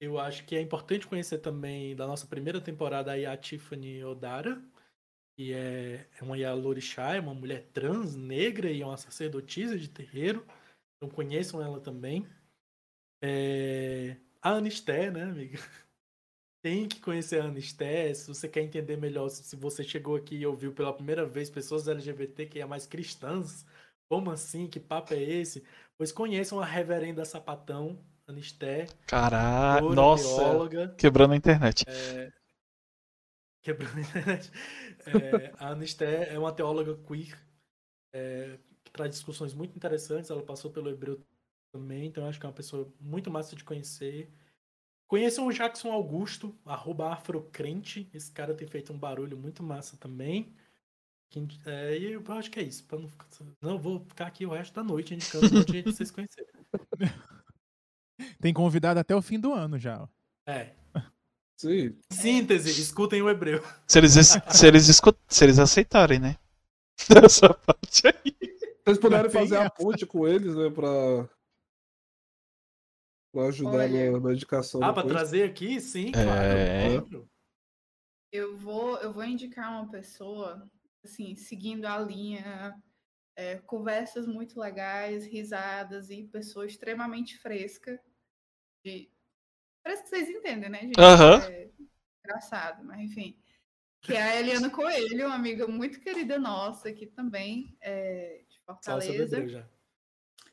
eu acho que é importante conhecer também da nossa primeira temporada a Tiffany Odara, que é, é uma Yalorixá, é uma mulher trans, negra e é uma sacerdotisa de terreiro. Então conheçam ela também. É, a Anisté, né, amiga? (laughs) Tem que conhecer a Anisté. Se você quer entender melhor, se você chegou aqui e ouviu pela primeira vez pessoas LGBT que é mais cristãs, como assim? Que papo é esse? Pois conheçam a reverenda Sapatão, Anisté, Caralho. Nossa. teóloga, Quebrando a internet. quebrando a internet. É, a Anisté é uma teóloga queer é, que traz discussões muito interessantes. Ela passou pelo hebreu também, então acho que é uma pessoa muito massa de conhecer. Conheçam o Jackson Augusto, arroba afrocrente. Esse cara tem feito um barulho muito massa também. É, e eu acho que é isso. Pra não, ficar- não, eu vou ficar aqui o resto da noite indicando um monte de gente pra vocês conhecerem. (laughs) Tem convidado até o fim do ano já. É. Sim. Síntese, escutem o hebreu. Se eles, es- se eles, escu- se eles aceitarem, né? (laughs) Essa parte aí. Vocês puderem Tem fazer a essa. ponte com eles, né, pra, pra ajudar Olha. na, na indicação. Ah, pra trazer aqui? Sim, É. claro. claro. Eu vou, eu vou indicar uma pessoa, assim, seguindo a linha, é, conversas muito legais, risadas e pessoa extremamente fresca. De... Parece que vocês entendem, né, gente? Aham. É engraçado, mas enfim. Que é a Eliana Coelho, uma amiga muito querida nossa aqui também, é, de Salsa do Fortaleza hebreu já.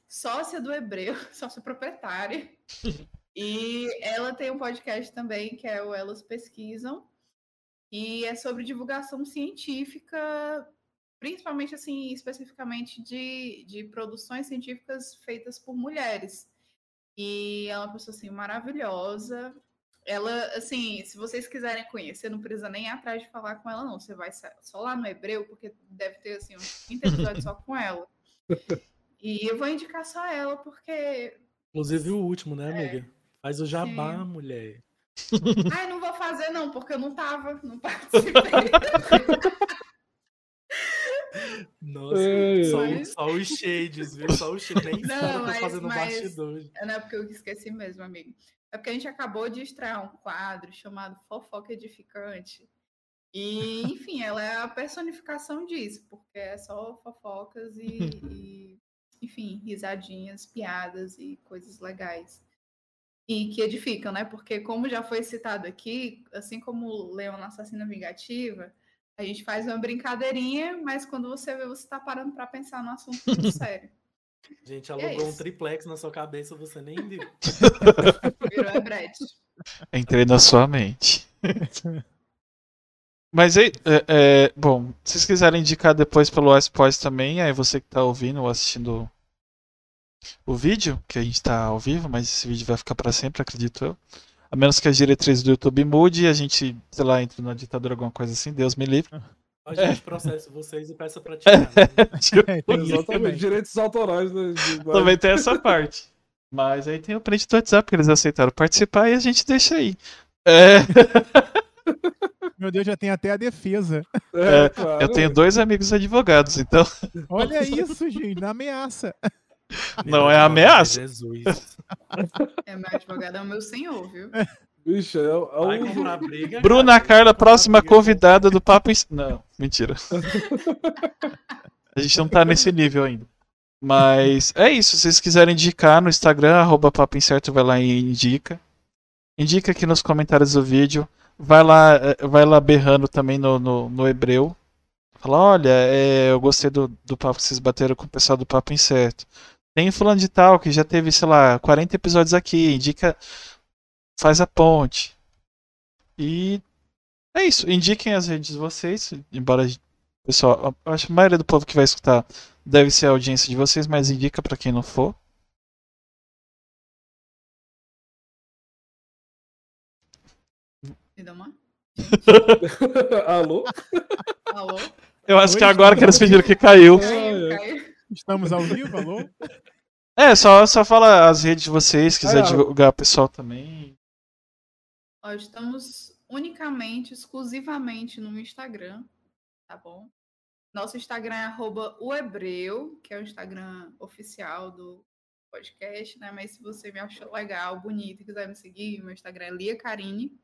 sócia do Hebreu, (laughs) sócia proprietária. (laughs) e ela tem um podcast também, que é o Elas Pesquisam, e é sobre divulgação científica, principalmente, assim, especificamente de, de produções científicas feitas por mulheres. E ela é uma pessoa, assim, maravilhosa. Ela, assim, se vocês quiserem conhecer, não precisa nem ir atrás de falar com ela, não. Você vai só lá no Hebreu, porque deve ter, assim, uns 30 episódios só com ela. (laughs) E eu vou indicar só ela, porque. Inclusive o último, né, É. amiga? Faz o jabá, Sim. mulher. Ai, não vou fazer, não, porque eu não tava, não (laughs) participei. Nossa, É, só, mas- só os shades, viu? Só os shades. Nem Não, mas- fazendo mas- bastidores. não é porque eu esqueci mesmo, amigo. É porque a gente acabou de estrear um quadro chamado Fofoca Edificante. E, enfim, ela é a personificação disso, porque é só fofocas e, (laughs) e, enfim, risadinhas, piadas e coisas legais. E que edificam, né? Porque, como já foi citado aqui, assim como o Leão na Assassina Vingativa, a gente faz uma brincadeirinha, mas quando você vê, você tá parando para pensar no assunto muito (laughs) sério. A gente é alugou um isso. triplex na sua cabeça, você nem viu. (laughs) Virou a Brett. Entrei na sua mente. Mas aí, é, é, bom, se vocês quiserem indicar depois pelo iSpoils também, aí você que tá ouvindo ou assistindo o vídeo, que a gente tá ao vivo, mas esse vídeo vai ficar pra sempre, acredito eu. A menos que as diretrizes do YouTube mude e a gente, sei lá, entre na ditadura alguma coisa assim, Deus me livre. A gente processa vocês e peça pra tirar. né? (laughs) É, Exatamente, direitos autorais, né? (laughs) Também tem essa parte. Mas aí tem o print do WhatsApp que eles aceitaram participar e a gente deixa aí. É. (laughs) Meu Deus, já tem até a defesa. É, claro. Eu tenho dois amigos advogados, então. Olha isso, gente, na ameaça. (laughs) Não é ameaça. Jesus. É, meu advogado é o meu senhor, viu? Vixe, é, é Vai um... comprar briga. Bruna cara. Carla, próxima convidada do Papo. Ins- Não, mentira. A gente não tá nesse nível ainda. Mas é isso. Se vocês quiserem indicar no Instagram, arroba Papo Incerto, vai lá e indica. Indica aqui nos comentários do vídeo. Vai lá, eh, vai lá berrando também no, no, no hebreu. Fala, olha, é, eu gostei do, do papo que vocês bateram com o pessoal do Papo Incerto. Tem fulano de tal que já teve, sei lá, 40 episódios aqui. Indica, faz a ponte. E é isso. Indiquem as redes de vocês. Embora, pessoal, acho que a maioria do povo que vai escutar deve ser a audiência de vocês, mas indica pra quem não for. Me dá uma. (laughs) Alô? Alô? Eu acho Oi, que agora que eles pediram que caiu. Caiu, é. caiu. Estamos ao vivo, alô? É, só, só fala as redes de vocês, se quiser Ah, divulgar o pessoal também. Ó, estamos unicamente, exclusivamente no Instagram, tá bom? Nosso Instagram é arroba o Hebreu, que é o Instagram oficial do podcast, né? Mas se você me achou legal, bonito e quiser me seguir, meu Instagram é Lia Karine,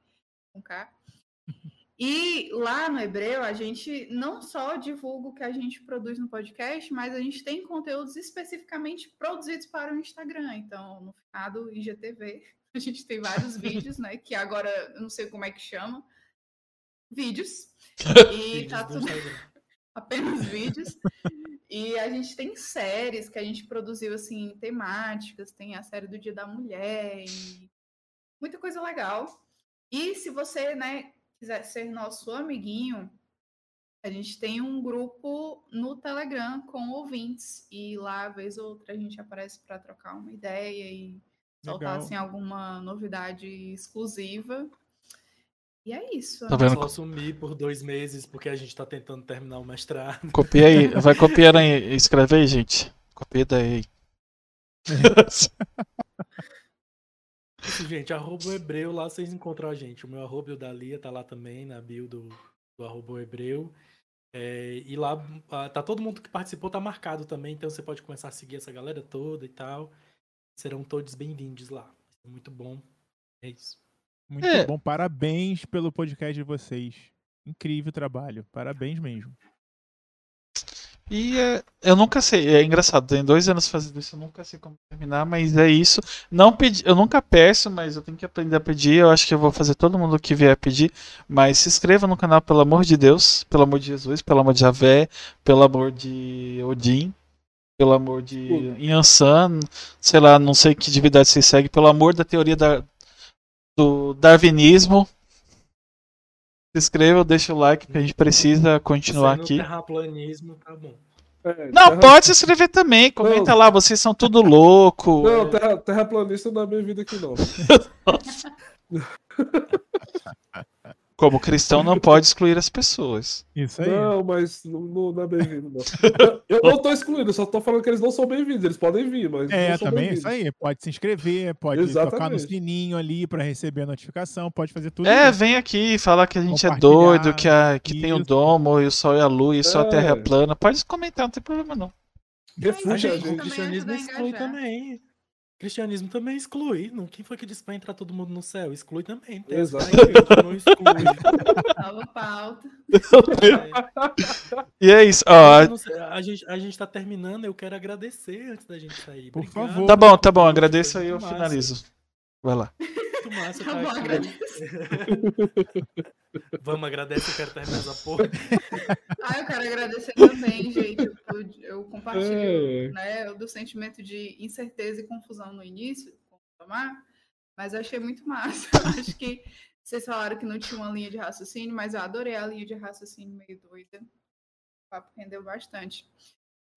com K. (laughs) E lá no Hebreu, a gente não só divulga o que a gente produz no podcast, mas a gente tem conteúdos especificamente produzidos para o Instagram. Então, no finado IGTV, (laughs) a gente tem vários (laughs) vídeos, né? Que agora eu não sei como é que chama. Vídeos. (laughs) E tá do tudo apenas vídeos. E a gente tem séries que a gente produziu assim, temáticas, tem a série do Dia da Mulher e muita coisa legal. E se você, né, quiser ser nosso amiguinho, a gente tem um grupo no Telegram com ouvintes e lá vez ou outra a gente aparece para trocar uma ideia e soltar assim alguma novidade exclusiva. E é isso. Tá vendo? Só sumir por dois meses porque a gente tá tentando terminar o mestrado. Copia aí. (laughs) Vai copiando aí. Escreve aí, gente. Copia daí. (laughs) Isso, gente, arroba o hebreu, lá vocês encontram a gente. O meu arroba e o da Lia tá lá também, na bio do, do arroba o hebreu. É, e lá ah, tá todo mundo que participou tá marcado também, então você pode começar a seguir essa galera toda e tal. Serão todos bem-vindos lá. Muito bom. É isso. Muito É. bom. Parabéns pelo podcast de vocês. Incrível trabalho. Parabéns mesmo. E é, eu nunca sei, é engraçado, tem dois anos fazendo isso, eu nunca sei como terminar, mas é isso. Não pedi, eu nunca peço, mas eu tenho que aprender a pedir. Eu acho que eu vou fazer todo mundo que vier pedir. Mas se inscreva no canal, pelo amor de Deus, pelo amor de Jesus, pelo amor de Javé, pelo amor de Odin, pelo amor de Yansan, sei lá, não sei que divindade vocês seguem, pelo amor da teoria da, do darwinismo. Se inscreva, deixa o like, que a gente precisa continuar aqui. terraplanismo, tá bom. É, Não, terra- pode se inscrever também. Comenta Não. lá, vocês são tudo louco. Não, terra, terraplanista não é bem-vindo aqui, não. (laughs) (laughs) Como cristão não pode excluir as pessoas. Isso aí. Não, mas não, não- é bem-vindo, não. Eu não tô excluindo, eu só tô falando que eles não são bem-vindos. Eles podem vir, mas É, não são também bem-vindos. isso aí. Pode se inscrever, pode tocar no Exatamente. sininho ali pra receber a notificação, pode fazer tudo. É, isso. vem aqui falar que a gente é doido, que, a, que tem o domo, e o sol e a lua, e só a É. terra é plana. Pode comentar, não tem problema não. A Refugia a o cristianismo a exclui também. Cristianismo também exclui. Não, quem foi que disse pra entrar todo mundo no céu? Exclui também. Tem que não exclui. Nova pauta. É, E é isso, ó. a, gente sei, a gente, a gente tá terminando, eu quero agradecer antes da gente sair. Por Obrigado. favor. Tá bom, tá bom, agradeço aí, eu massa. finalizo. Vai lá. Muito massa Tá tá bom, agradeço. (laughs) Vamos, agradece, eu quero terminar essa porra. (laughs) Ah, eu quero agradecer também, gente. Eu, eu compartilho É. né, do sentimento de incerteza e confusão no início, o mas eu achei muito massa. (laughs) Eu acho que vocês falaram que não tinha uma linha de raciocínio, mas eu adorei a linha de raciocínio meio doida. O papo rendeu bastante.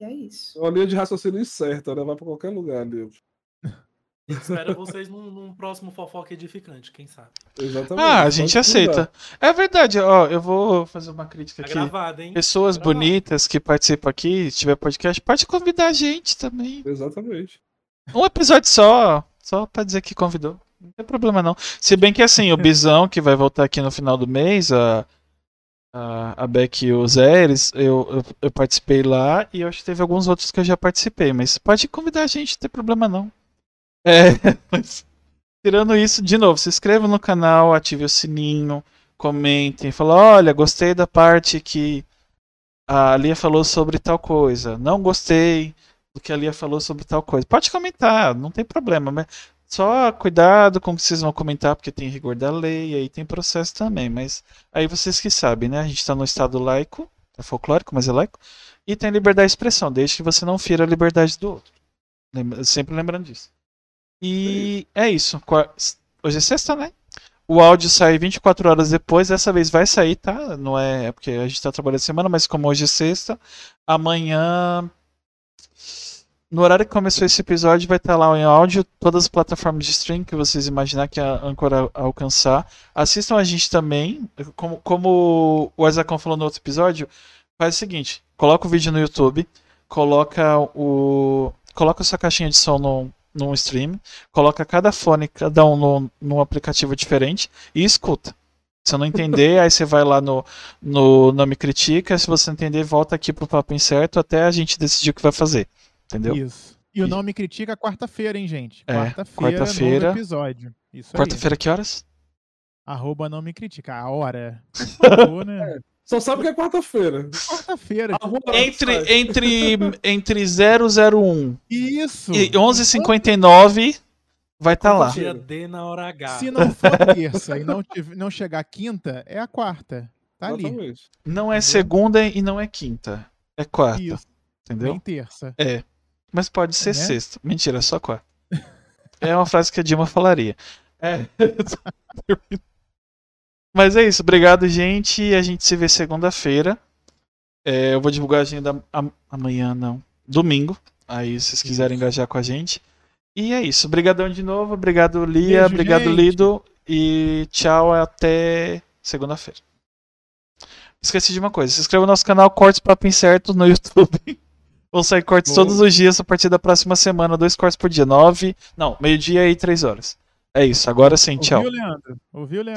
E é isso. É uma linha de raciocínio incerta, né? Vai pra qualquer lugar ali. Espero vocês num, num próximo fofoca edificante, quem sabe. Exatamente. Ah, a gente aceita. É verdade, ó, eu vou fazer uma crítica Tá aqui. gravado, hein? Pessoas Tá gravado. bonitas que participam aqui, se tiver podcast, pode convidar a gente também. Exatamente. Um episódio só, só pra dizer que convidou. Não tem problema não. Se bem que assim, o Bisão, que vai voltar aqui no final do mês, a, a, a Beck e o Zé, eles, eu, eu, eu, participei lá e eu acho que teve alguns outros que eu já participei, mas pode convidar a gente, não tem problema não. (laughs) É, mas tirando isso, de novo, se inscreva no canal, ative o sininho, comentem, falem, olha, gostei da parte que a Lia falou sobre tal coisa, não gostei do que a Lia falou sobre tal coisa. Pode comentar, não tem problema, mas só cuidado com o que vocês vão comentar, porque tem rigor da lei, aí tem processo também, mas aí vocês que sabem, né? A gente está no estado laico, é folclórico, mas é laico, e tem liberdade de expressão, desde que você não fira a liberdade do outro. Sempre lembrando disso. E é isso. Hoje é sexta, né? O áudio sai 24 horas depois, dessa vez vai sair, tá? Não é, é porque a gente tá trabalhando semana, mas como hoje é sexta, amanhã no horário que começou esse episódio vai estar lá em áudio todas as plataformas de stream que vocês imaginar que a Anchor alcançar. Assistam a gente também, como, como o Azacon falou no outro episódio, faz o seguinte, coloca o vídeo no YouTube, coloca o coloca a sua caixinha de som no, num stream, coloca cada fone, cada um no, num aplicativo diferente e escuta. Se não entender, (laughs) aí você vai lá no, no Não Me Critica. Se você entender, volta aqui pro Papo Incerto até a gente decidir o que vai fazer. Entendeu? Isso. E o Não Me Critica quarta-feira, hein, gente? É, quarta-feira, quarta episódio. Quarta-feira, que horas? Arroba Não Me Critica. A hora. Por favor, né? (laughs) É. Só sabe que é quarta-feira. Quarta-feira. Entre, entre, entre 001 Isso. e 11h59 vai estar tá lá. Dia D na hora H. Se não for terça e não, não chegar quinta, é a quarta. Tá ali. Não é segunda e não é quinta. É quarta. Isso. Entendeu? Nem terça. É. Mas pode ser né? sexta. Mentira, só quarta. é uma frase que a Dilma falaria. É. (laughs) Mas é isso, obrigado, gente. A gente se vê segunda-feira. É, eu vou divulgar a agenda amanhã, não. Domingo. Aí, se vocês quiserem engajar com a gente. E é isso. Obrigadão de novo. Obrigado, Lia. Beijo, obrigado, gente. Lido. E tchau, até segunda-feira. Esqueci de uma coisa. Se inscreva no nosso canal Cortes Papo Incerto no (laughs) YouTube. Vão sair cortes Boa. todos os dias a partir da próxima semana. Dois cortes por dia. Nove. Não, meio-dia e três horas. É isso. Agora sim, tchau. Ouviu, Leandro? Ouviu, Leandro?